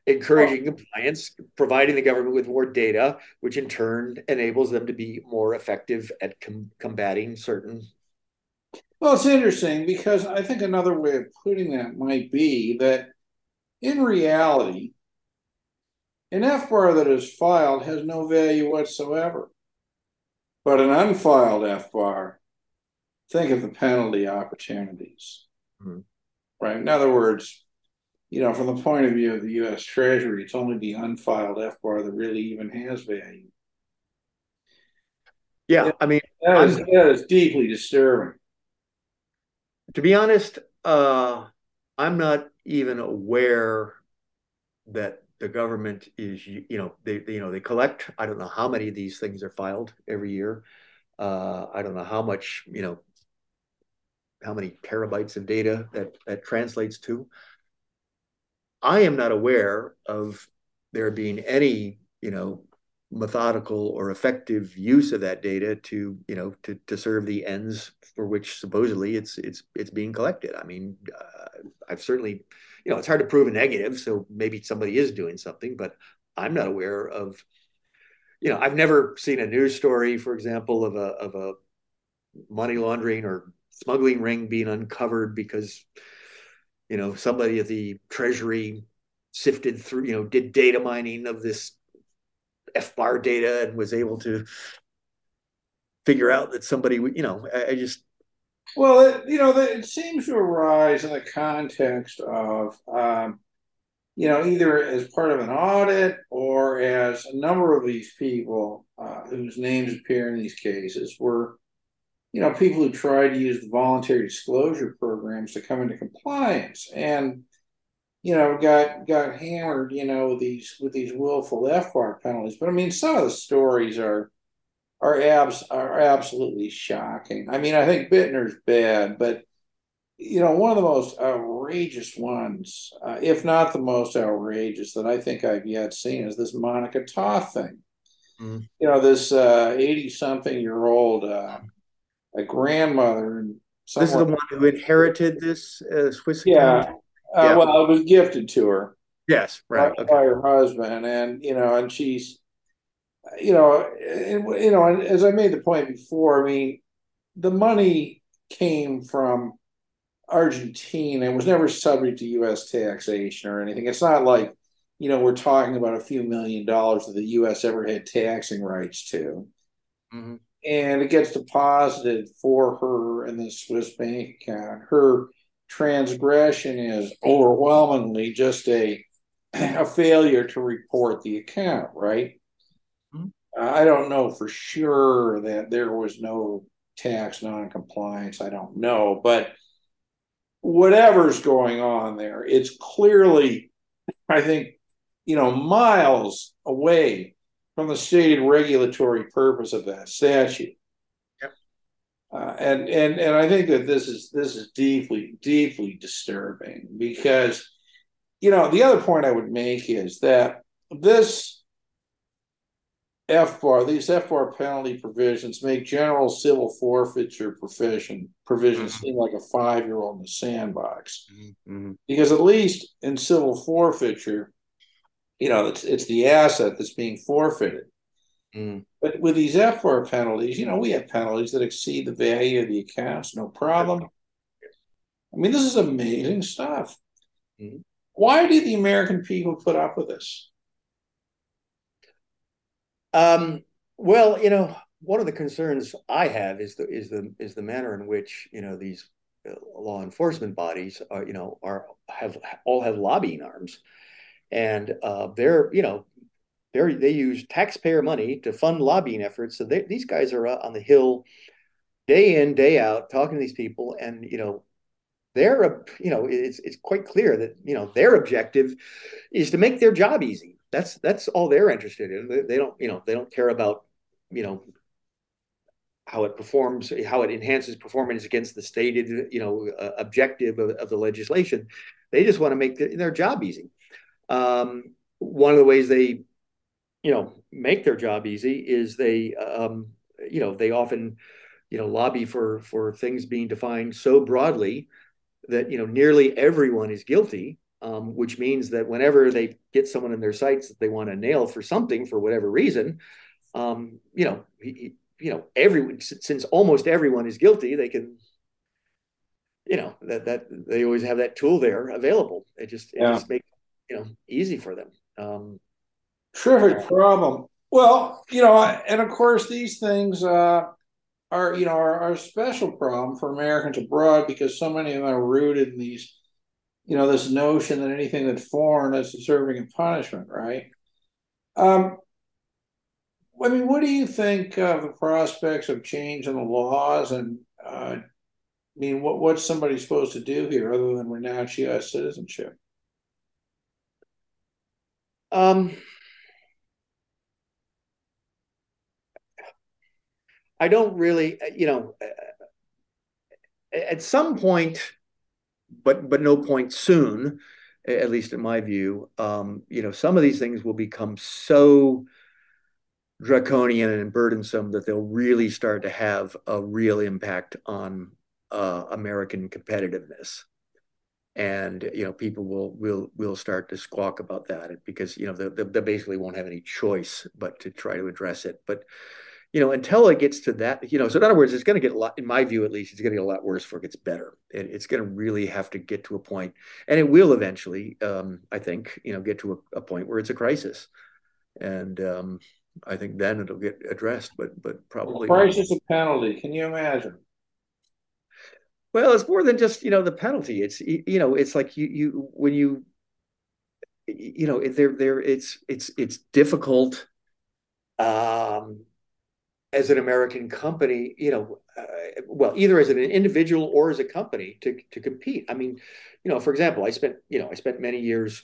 encouraging compliance, providing the government with more data, which in turn enables them to be more effective at com- combating certain. Well, it's interesting because I think another way of putting that might be that in reality, an FBAR that is filed has no value whatsoever. But an unfiled FBAR, think of the penalty opportunities. Mm-hmm. Right. In other words, you know, from the point of view of the US Treasury, it's only the unfiled FBAR that really even has value. Yeah, I mean, that is, that is deeply disturbing. To be honest, uh, I'm not even aware that the government is, you know, they, they, you know, they collect. I don't know how many of these things are filed every year. Uh, I don't know how much, you know, how many terabytes of data that that translates to. I am not aware of there being any, you know, methodical or effective use of that data to, you know, to to serve the ends for which supposedly it's it's it's being collected. I mean, uh, I've certainly, you know, it's hard to prove a negative, so maybe somebody is doing something, but I'm not aware of. You know, I've never seen a news story, for example, of a of a money laundering or smuggling ring being uncovered because you know, somebody at the Treasury sifted through, you know, did data mining of this FBAR data and was able to figure out that somebody, you know, I, I just. Well, it, you know, it seems to arise in the context of, um, you know, either as part of an audit or as a number of these people uh, whose names appear in these cases were you know, people who tried to use the voluntary disclosure programs to come into compliance and, you know, got got hammered, you know, with these with these willful FBAR penalties. But I mean, some of the stories are are abs are absolutely shocking. I mean, I think Bittner's bad, but you know, one of the most outrageous ones, uh, if not the most outrageous that I think I've yet seen, is this Monica Toth thing. Mm. You know, this uh, year old uh, a grandmother. And this is the one who inherited this uh, Swiss yeah. Uh, yeah. Well, it was gifted to her. Yes, right. By, okay. by her husband. And, you know, and she's, you know, and, you know, and as I made the point before, I mean, the money came from Argentina and was never subject to U.S. taxation or anything. It's not like, you know, we're talking about a few million dollars that the U.S. ever had taxing rights to. Mm-hmm and it gets deposited for her in the Swiss bank account. Her transgression is overwhelmingly just a a failure to report the account, right? I don't know for sure that there was no tax non-compliance. I don't know, but whatever's going on there, it's clearly, I think, you know, miles away from the stated regulatory purpose of that statute. Yep. Uh, and and and I think that this is this is deeply deeply disturbing because you know the other point I would make is that this FBAR these FBAR penalty provisions make general civil forfeiture provision provisions mm-hmm. seem like a five year old in the sandbox mm-hmm. because at least in civil forfeiture you know, it's it's the asset that's being forfeited. Mm. But with these FBAR penalties, you know, we have penalties that exceed the value of the accounts, no problem. I mean, this is amazing stuff. Mm. Why do the American people put up with this? Um, well, you know, one of the concerns I have is the is the is the manner in which you know these uh, law enforcement bodies are you know are have all have lobbying arms and uh, they're you know they they use taxpayer money to fund lobbying efforts. So they, these guys are on the hill day in day out talking to these people, and you know they're you know it's it's quite clear that you know their objective is to make their job easy. That's that's all they're interested in. They, they don't you know they don't care about you know how it performs, how it enhances performance against the stated, you know, uh, objective of, of, the legislation. They just want to make the, their job easy. Um, one of the ways they, you know, make their job easy is they, um, you know, they often, you know, lobby for for things being defined so broadly that you know nearly everyone is guilty. Um, which means that whenever they get someone in their sights that they want to nail for something for whatever reason, um, you know, he, you know, everyone since almost everyone is guilty, they can you know that that they always have that tool there available. It just it yeah. just makes you know easy for them. Um, Terrific problem. Well, you know, and of course these things uh, are you know are, are, a special problem for Americans abroad because so many of them are rooted in these, you know, this notion that anything that's foreign is deserving of punishment, right? Um, I mean, what do you think of the prospects of change in the laws? And uh, I mean, what what's somebody supposed to do here other than renounce U.S. citizenship? Um, I don't really, you know, at some point, but but no point soon, at least in my view, um, you know, some of these things will become so draconian and burdensome that they'll really start to have a real impact on uh, American competitiveness. And you know, people will will will start to squawk about that because you know they, they basically won't have any choice but to try to address it. But you know, until it gets to that, you know, so in other words, it's going to get a lot, in my view, at least, it's going to get a lot worse before it gets better. It, it's going to really have to get to a point, and it will eventually, um, I think, you know, get to a, a, point where it's a crisis, and um, I think then it'll get addressed, but but probably a crisis not. a penalty. Can you imagine? Well, it's more than just you know the penalty. It's you know it's like you you when you you know there there it's it's it's difficult. Um, as an American company, you know, uh, well, either as an individual or as a company to to compete. I mean, you know, for example, I spent you know I spent many years,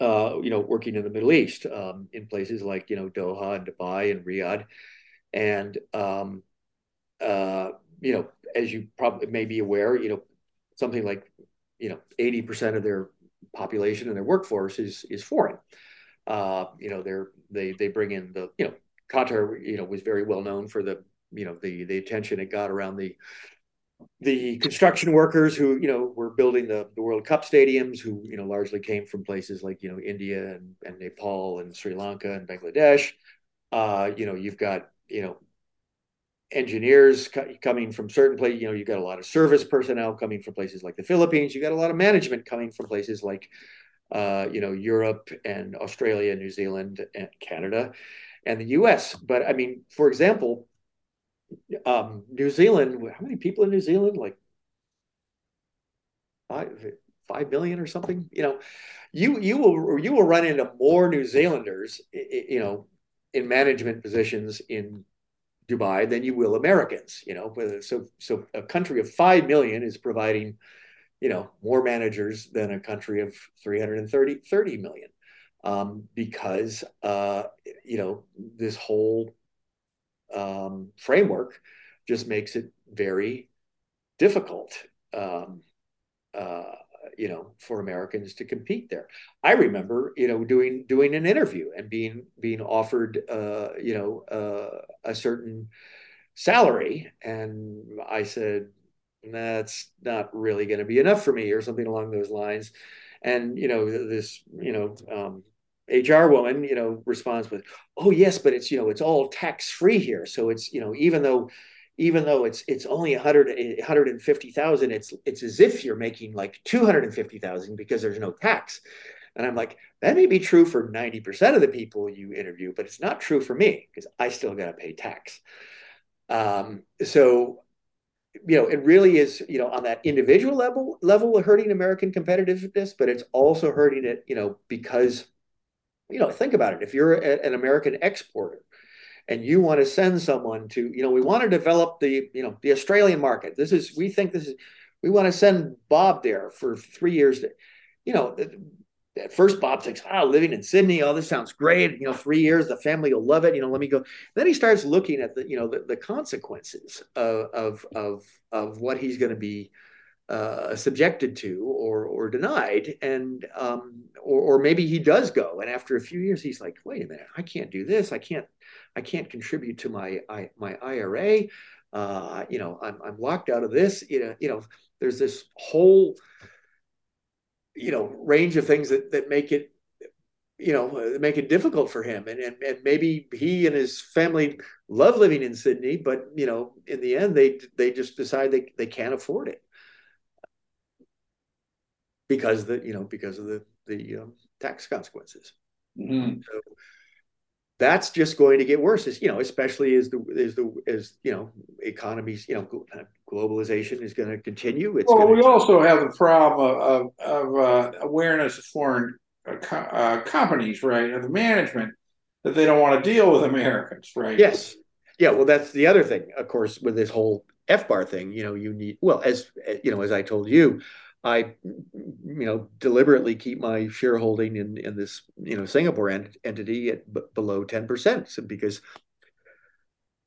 uh, you know, working in the Middle East um, in places like you know Doha and Dubai and Riyadh, and um, uh, you know, as you probably may be aware, you know, something like you know eighty percent of their population and their workforce is is foreign. Uh, you know, they're they they bring in the you know Qatar, you know, was very well known for the, you know, the the attention it got around the the construction workers who, you know, were building the, the World Cup stadiums, who, you know, largely came from places like, you know, India and, and Nepal and Sri Lanka and Bangladesh. Uh, you know, you've got, you know, engineers coming from certain places. You know, you've got a lot of service personnel coming from places like the Philippines. You've got a lot of management coming from places like, uh, you know, Europe and Australia, New Zealand, and Canada and the U.S. But I mean, for example, um, New Zealand. How many people in New Zealand? Like five, five million or something. You know, you you will you will run into more New Zealanders, you know, in management positions in Dubai than you will Americans. You know, so so a country of five million is providing, you know, more managers than a country of 330 30 million um, because uh, you know this whole um, framework just makes it very difficult um, uh, you know for Americans to compete there. I remember you know doing doing an interview and being being offered uh, you know uh, a certain salary and I said that's not really going to be enough for me or something along those lines and you know this you know um, HR woman, you know, responds with, "Oh yes, but it's you know it's all tax free here, so it's you know even though." Even though it's it's only 100 150,000 it's it's as if you're making like 250,000 because there's no tax. And I'm like, that may be true for 90% of the people you interview, but it's not true for me because I still got to pay tax. Um, so, you know, it really is, you know, on that individual level, level hurting American competitiveness, but it's also hurting it, you know, because you know, think about it. If you're a, an American exporter and you want to send someone to, you know, we want to develop the, you know, the Australian market. This is, we think this is, we want to send Bob there for three years. To, you know, at first Bob thinks, oh, living in Sydney, oh, this sounds great. You know, three years, the family will love it. You know, let me go. Then he starts looking at the, you know, the, the consequences of, of, of, of what he's going to be uh, subjected to or or denied, and um, or, or maybe he does go, and after a few years, he's like, wait a minute, I can't do this. I can't I can't contribute to my I, my IRA. Uh, you know, I'm I'm locked out of this. You know, you know, there's this whole you know range of things that that make it you know make it difficult for him and, and and maybe he and his family love living in sydney but you know in the end they they just decide they, they can't afford it because the you know because of the the um, tax consequences. Mm-hmm. So that's just going to get worse. As you know, especially as the as the as you know economies, you know, globalization is going to continue. It's well, we to... also have the problem of, of uh, awareness of foreign uh, uh, companies, right, of the management that they don't want to deal with Americans, right? Yes. Yeah. Well, that's the other thing, of course, with this whole FBAR thing. You know, you need well, as you know, as I told you, I, you know, deliberately keep my shareholding in in this you know Singapore ent- entity at b- below ten percent, so because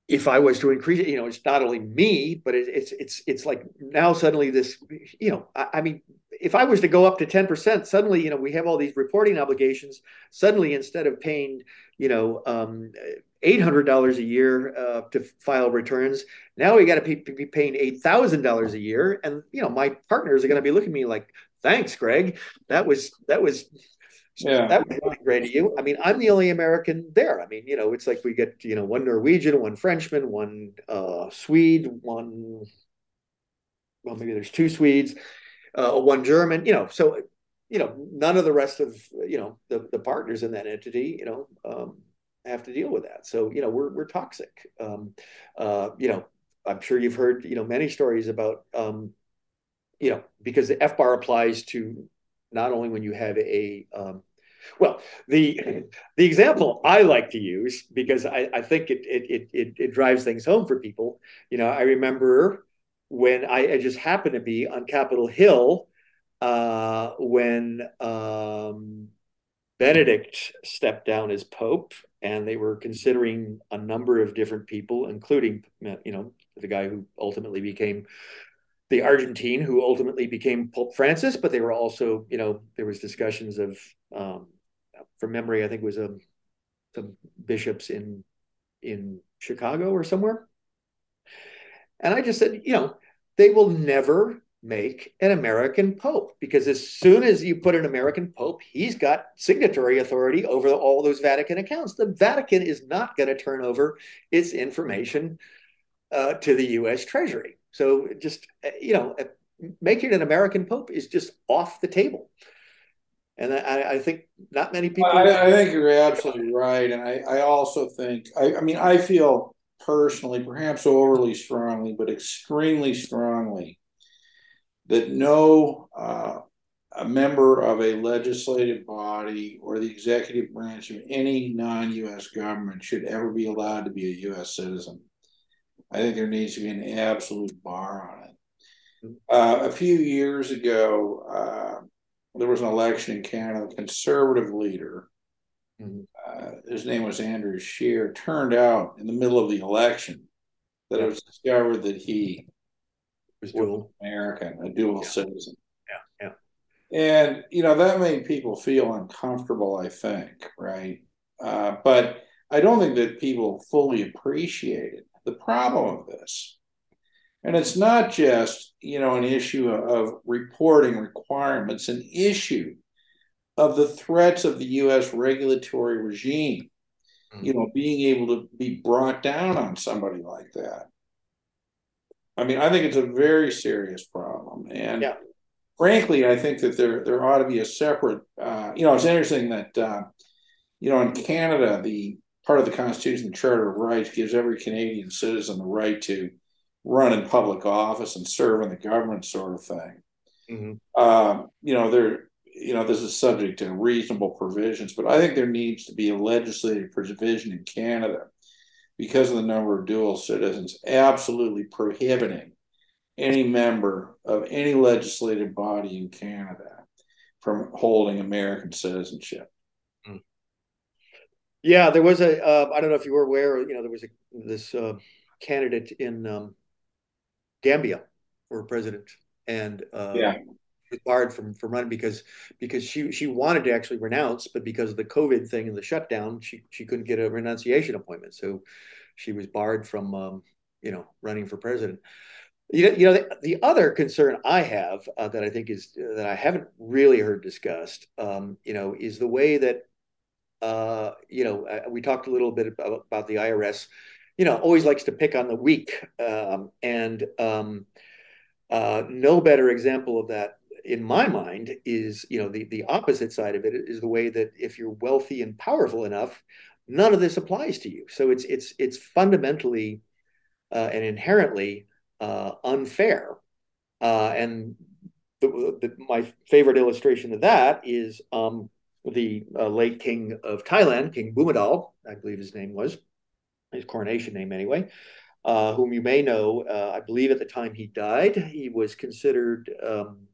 if I was to increase it, you know, it's not only me, but it, it's it's it's like now suddenly this, you know, I, I mean, if I was to go up to ten percent, suddenly, you know, we have all these reporting obligations. Suddenly, instead of paying, you know, um, eight hundred dollars a year uh, to file returns, now we got to be paying eight thousand dollars a year, and you know, my partners are going to be looking at me like, "Thanks, Greg. That was that was yeah. That was really great of you. I mean, I'm the only American there. I mean, you know, it's like we get, you know, one Norwegian, one Frenchman, one uh, Swede, one, well, maybe there's two Swedes, uh, one German, you know, so, you know, none of the rest of, you know, the, the partners in that entity, you know, um, have to deal with that. So, you know, we're, we're toxic. Um, uh, you know, I'm sure you've heard, you know, many stories about, um, you know, because the FBAR applies to not only when you have a um, well, the the example I like to use because I, I think it, it it it drives things home for people. You know, I remember when I, I just happened to be on Capitol Hill uh, when um, Benedict stepped down as Pope, and they were considering a number of different people, including you know the guy who ultimately became the Argentine who ultimately became Pope Francis, but they were also, you know, there was discussions of, um, from memory, I think it was a, um, some bishops in in Chicago or somewhere. And I just said, you know, they will never make an American pope because as soon as you put an American pope, he's got signatory authority over all those Vatican accounts. The Vatican is not going to turn over its information uh, to the U.S. Treasury. So just uh, you know, uh, making an American pope is just off the table. And I, I think not many people. I, I, think you're absolutely right, and I, I also think I, I mean I feel personally, perhaps overly strongly, but extremely strongly, that no uh, a member of a legislative body or the executive branch of any non-U.S. government should ever be allowed to be a U.S. citizen. I think there needs to be an absolute bar on it. Uh, a few years ago, uh, there was an election in Canada. A conservative leader, mm-hmm. Uh, his name was Andrew Scheer, turned out in the middle of the election that it was discovered that he was dual American, a dual yeah. citizen. Yeah, yeah. And you know that made people feel uncomfortable. I think, right? Uh, but I don't think that people fully appreciated the problem of this. And it's not just, you know, an issue of reporting requirements, an issue of the threats of the US regulatory regime, mm-hmm. you know, being able to be brought down on somebody like that. I mean, I think it's a very serious problem. And yeah. frankly, I think that there there ought to be a separate, uh, you know, it's interesting that, uh, you know, in Canada, the part of the Constitution, the Charter of Rights, gives every Canadian citizen the right to run in public office and serve in the government, sort of thing. Mm-hmm. Um, you know, there, you know, this is subject to reasonable provisions, but I think there needs to be a legislative provision in Canada because of the number of dual citizens, absolutely prohibiting any member of any legislative body in Canada from holding American citizenship. Yeah, there was a. Uh, I don't know if you were aware. You know, there was a this uh, candidate in um, Gambia for president, and uh, yeah. Was barred from from running because because she she wanted to actually renounce, but because of the COVID thing and the shutdown, she she couldn't get a renunciation appointment, so she was barred from um, you know running for president. You know, you know the, the other concern I have uh, that I think is uh, that I haven't really heard discussed, um, you know, is the way that uh, you know, uh, we talked a little bit about, about, the IRS, you know, always likes to pick on the weak. Um, and um, uh, no better example of that in my mind is, you know, the, the opposite side of it is the way that if you're wealthy and powerful enough, none of this applies to you. So it's, it's, it's fundamentally uh, and inherently uh, unfair. Uh, and the, the, my favorite illustration of that is, um, the uh, late king of Thailand, King Bhumibol, I believe his name was, his coronation name anyway, uh, whom you may know. Uh, I believe at the time he died, he was considered um,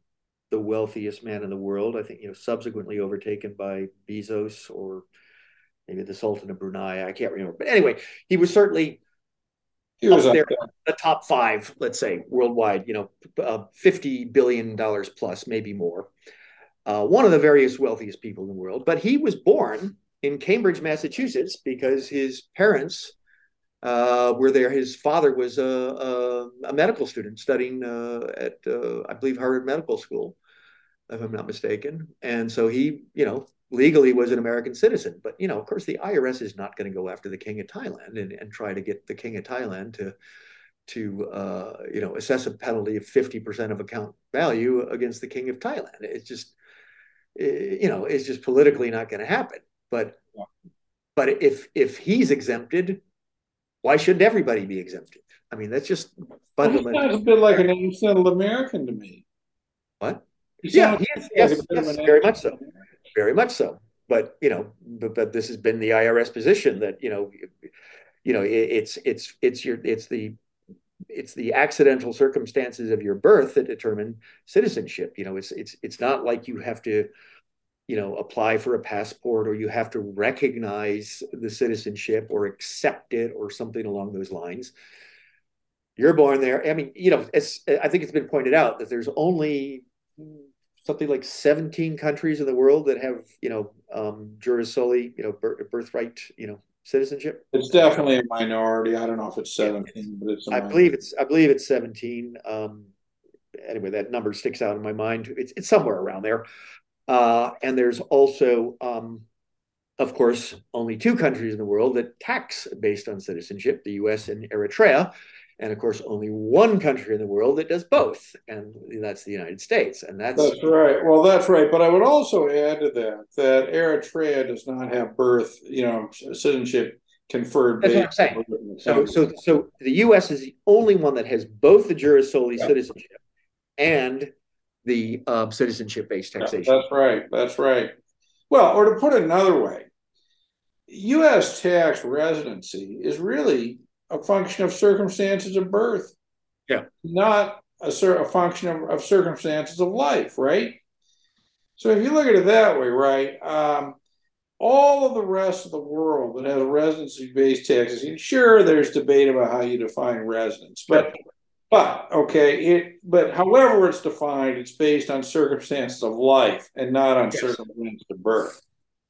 the wealthiest man in the world. I think you know, subsequently overtaken by Bezos or maybe the Sultan of Brunei. I can't remember, but anyway, he was certainly he was up there, there, the top five, let's say, worldwide. You know, uh, fifty billion dollars plus, maybe more. Uh, one of the various wealthiest people in the world, but he was born in Cambridge, Massachusetts, because his parents uh, were there. His father was a, a, a medical student studying uh, at, uh, I believe, Harvard Medical School, if I'm not mistaken. And so he, you know, legally was an American citizen. But, you know, of course, the IRS is not going to go after the King of Thailand and, and try to get the King of Thailand to to uh, you know assess a penalty of 50% of account value against the king of thailand it's just eh, you know it's just politically not going to happen but yeah. but if if he's exempted why shouldn't everybody be exempted? I mean, that's just fundamental. Well, he sounds a bit like an unsettled American to me. What? He yeah, he is, yes, yes, very much so. Very much so. But you know, but, but this has been the IRS position that you know, you know, it, it's it's it's your it's the it's the accidental circumstances of your birth that determine citizenship. You know, it's it's it's not like you have to you know apply for a passport or you have to recognize the citizenship or accept it or something along those lines. You're born there. I mean you know it's i think it's been pointed out that there's only something like 17 countries in the world that have you know um juris soli you know birthright you know citizenship. It's definitely a minority. I don't know if it's 17 but it's i believe it's i believe it's 17 um anyway that number sticks out in my mind. It's, it's somewhere around there uh, and there's also, um, of course, only two countries in the world that tax based on citizenship the US and Eritrea. And of course, only one country in the world that does both, and that's the United States. And that's that's right. Well, that's right. But I would also add to that that Eritrea does not have birth, you know, citizenship conferred. That's what I'm saying. So, so, so the U.S. is the only one that has both the juris soli yeah. citizenship and the um, citizenship based taxation. That's right. That's right. Well, or to put it another way, U.S. tax residency is really a function of circumstances of birth. Yeah. Not a, a function of, of circumstances of life, right? So if you look at it that way, right, um, all of the rest of the world that has residency based taxes, sure, there's debate about how you define residence, but but okay, it but however it's defined, it's based on circumstances of life and not on yes. circumstances of birth.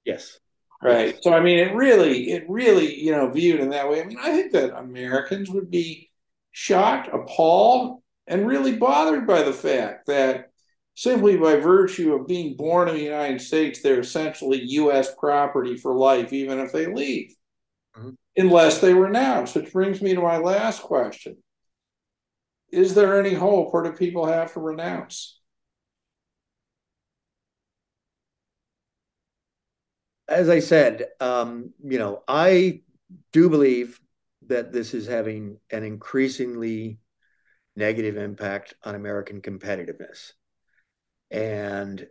Yes. Right. Yes. So I mean, it really, it really, you know, viewed in that way. I mean, I think that Americans would be shocked, appalled, and really bothered by the fact that simply by virtue of being born in the United States, they're essentially U.S. property for life, even if they leave, mm-hmm. unless they renounce. Which brings me to my last question is there any hope or do people have to renounce? As I said, um, you know, I do believe that this is having an increasingly negative impact on American competitiveness. And,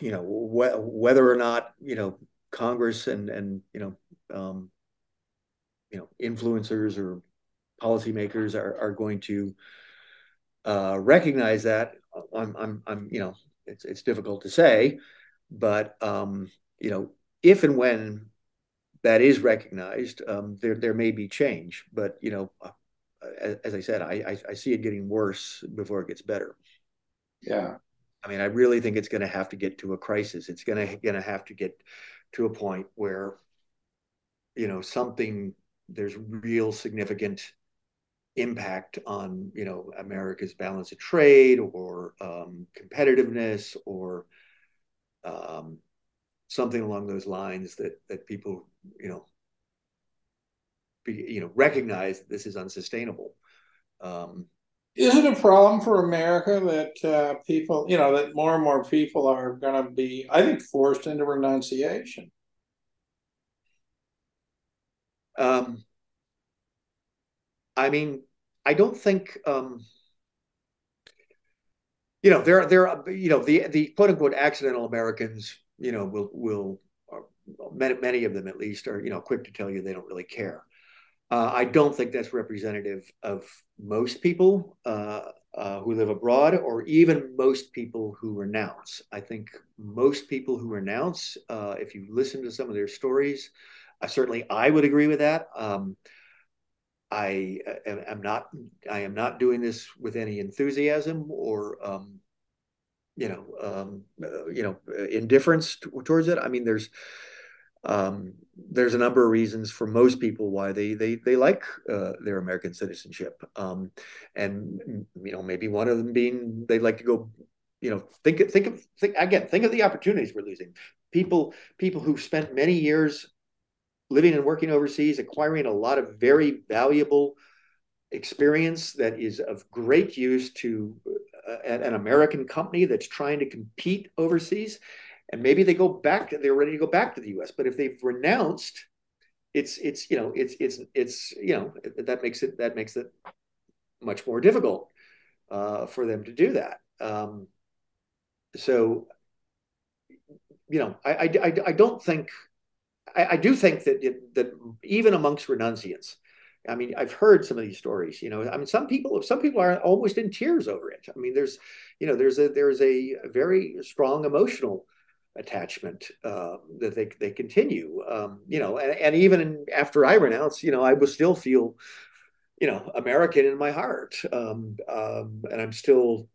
you know, wh- whether or not, you know, Congress and, and you know, um, you know, influencers or policymakers are, are going to uh, recognize that. I'm, I'm, I'm, you know, it's, it's difficult to say, but, um, you know, if and when that is recognized, um, there, there may be change, but, you know, as, as I said, I, I, I see it getting worse before it gets better. Yeah. I mean, I really think it's going to have to get to a crisis. It's going to going to have to get to a point where, you know, something there's real significant impact on you know America's balance of trade or um, competitiveness or um, something along those lines that that people you know be, you know recognize that this is unsustainable. Um, is it a problem for America that uh, people, you know, that more and more people are going to be, I think, forced into renunciation? Um, I mean, I don't think um, you know, there, there, you know, the the quote unquote accidental Americans, you know, will will many, many of them at least are you know quick to tell you they don't really care. Uh, I don't think that's representative of most people uh, uh, who live abroad, or even most people who renounce. I think most people who renounce, uh, if you listen to some of their stories, certainly I would agree with that. Um, I am not I am not doing this with any enthusiasm or um, you know um, uh, you know indifference towards it. I mean, there's um, there's a number of reasons for most people why they they they like uh, their American citizenship, um, and you know maybe one of them being they like to go, you know, think think of think again think of the opportunities we're losing. People people who spent many years living and working overseas, acquiring a lot of very valuable experience that is of great use to uh, an American company that's trying to compete overseas and maybe they go back they're ready to go back to the us but if they've renounced it's it's you know it's it's it's you know that makes it that makes it much more difficult uh, for them to do that. Um, so you know I, I, I don't think I, I do think that it, that even amongst renunciants I mean, I've heard some of these stories. You know, I mean, some people, some people are almost in tears over it. I mean, there's, you know, there's a there's a very strong emotional attachment uh, that they they continue. Um, you know, and, and even after I renounce, you know, I will still feel, you know, American in my heart, um, um, and I'm still,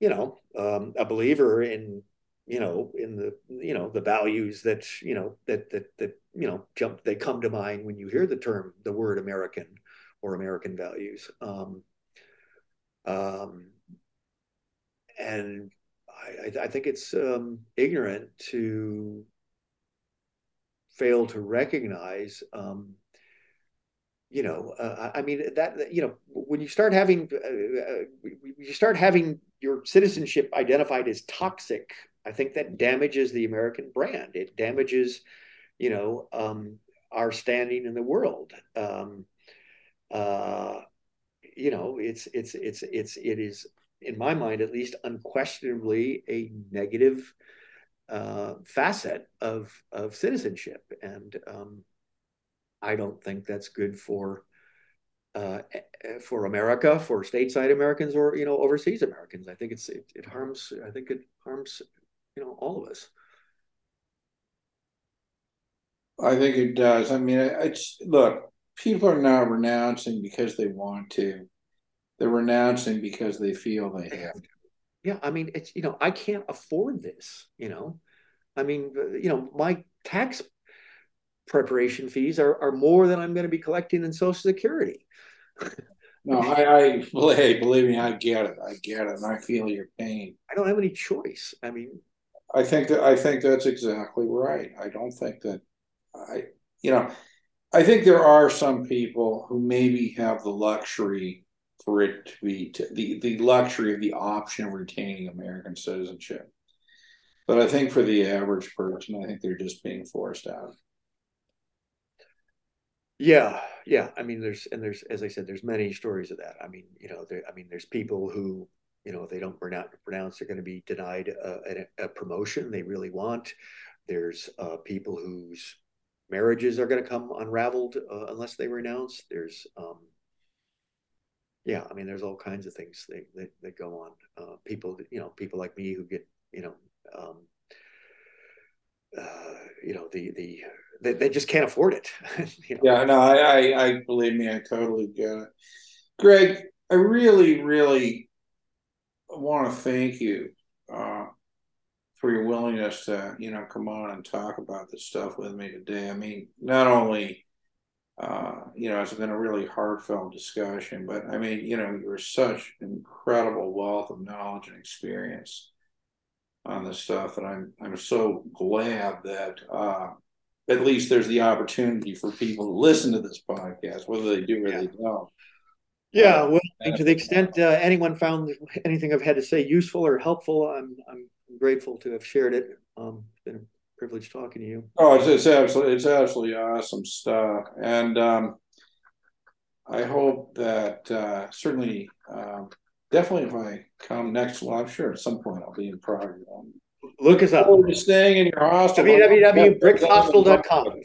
you know, um, a believer in you know in the you know the values that you know that that that you know jump they come to mind when you hear the term the word American or American values. Um, um, and I, I think it's um, ignorant to fail to recognize um, you know uh, i mean that you know when you start having uh, uh, you start having your citizenship identified as toxic i think that damages the american brand it damages you know um, our standing in the world um, uh, you know it's it's it's it's it is in my mind at least, unquestionably a negative uh, facet of of citizenship, and um, I don't think that's good for uh, for America, for stateside Americans, or you know overseas Americans. I think it's it, it harms. I think it harms you know all of us. I think it does. I mean, it's look. People are not renouncing because they want to they're renouncing because they feel they have to. Yeah, I mean, it's you know, I can't afford this. You know, I mean, you know, my tax preparation fees are are more than I'm going to be collecting in Social Security. no, I, I believe, believe me, I get it. I get it, and I feel your pain. I don't have any choice. I mean, I think that I think that's exactly right. I don't think that I, you know, I think there are some people who maybe have the luxury for it to be to, the the luxury of the option of retaining American citizenship. But I think for the average person, I think they're just being forced out. Yeah, yeah. I mean, there's and there's as I said, there's many stories of that. I mean, you know, there, I mean, there's people who you know if they don't pronounce, they're going to be denied a, a, a, promotion they really want. There's uh, people whose marriages are going to come unraveled uh, unless they renounce. There's um, yeah, I mean, there's all kinds of things that, that, that go on. Uh, people, you know, people like me who get, you know, um, uh, you know, the the they, they just can't afford it. you know? Yeah, no, I, I, I believe me, I totally get it. Greg, I really, really want to thank you uh, for your willingness to, you know, come on and talk about this stuff with me today. I mean, not only uh, you know, it's been a really heartfelt discussion. But I mean, you know, you're such incredible wealth of knowledge and experience on this stuff that I'm I'm so glad that uh, at least there's the opportunity for people to listen to this podcast, whether they do or yeah. they don't. Yeah, well, to the extent uh, anyone found anything I've had to say useful or helpful, I'm I'm grateful to have shared it. Um, it's been a privilege talking to you. Oh, it's, it's absolutely it's absolutely awesome stuff, and um, I hope that uh, certainly um, definitely if I come next, well, I'm sure at some point I'll be in Prague. Look us up. Staying in your hostel. www.brickshostel.com.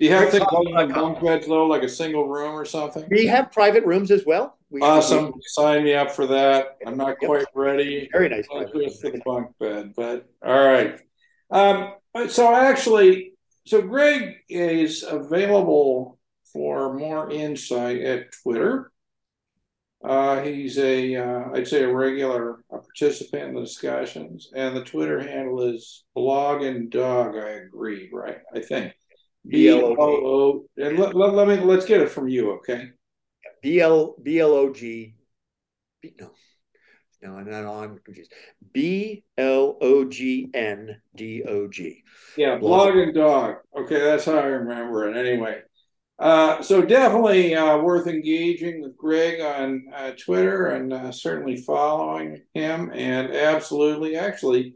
Do you have things like bunk beds though, like a single room or something? We have private rooms as well. We, Awesome. Sign me up for that. I'm not Yep. quite ready. Very nice. Just the bunk bed, but all right. Um, so actually, so Greg is available for more insight at Twitter. Uh, he's a, uh, I'd say a regular uh, participant in the discussions, and the Twitter handle is blog and dog. I agree, right? I think. B L BLOG. And let, let, let me let's get it from you, okay? B L B L O G. No, no, no, I'm confused. B L O G N D O G. Yeah, Blog. blog and dog. Okay, that's how I remember it. Anyway, uh, so definitely uh, worth engaging with Greg on uh, Twitter and uh, certainly following him. And absolutely, actually,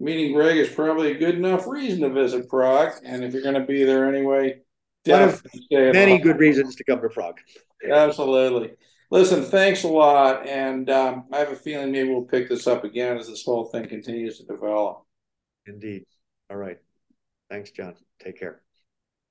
meeting Greg is probably a good enough reason to visit Prague. And if you're going to be there anyway, definitely Many good reasons to come to Prague. Absolutely. Listen, thanks a lot. And um, I have a feeling maybe we'll pick this up again as this whole thing continues to develop. Indeed. All right. Thanks, John. Take care.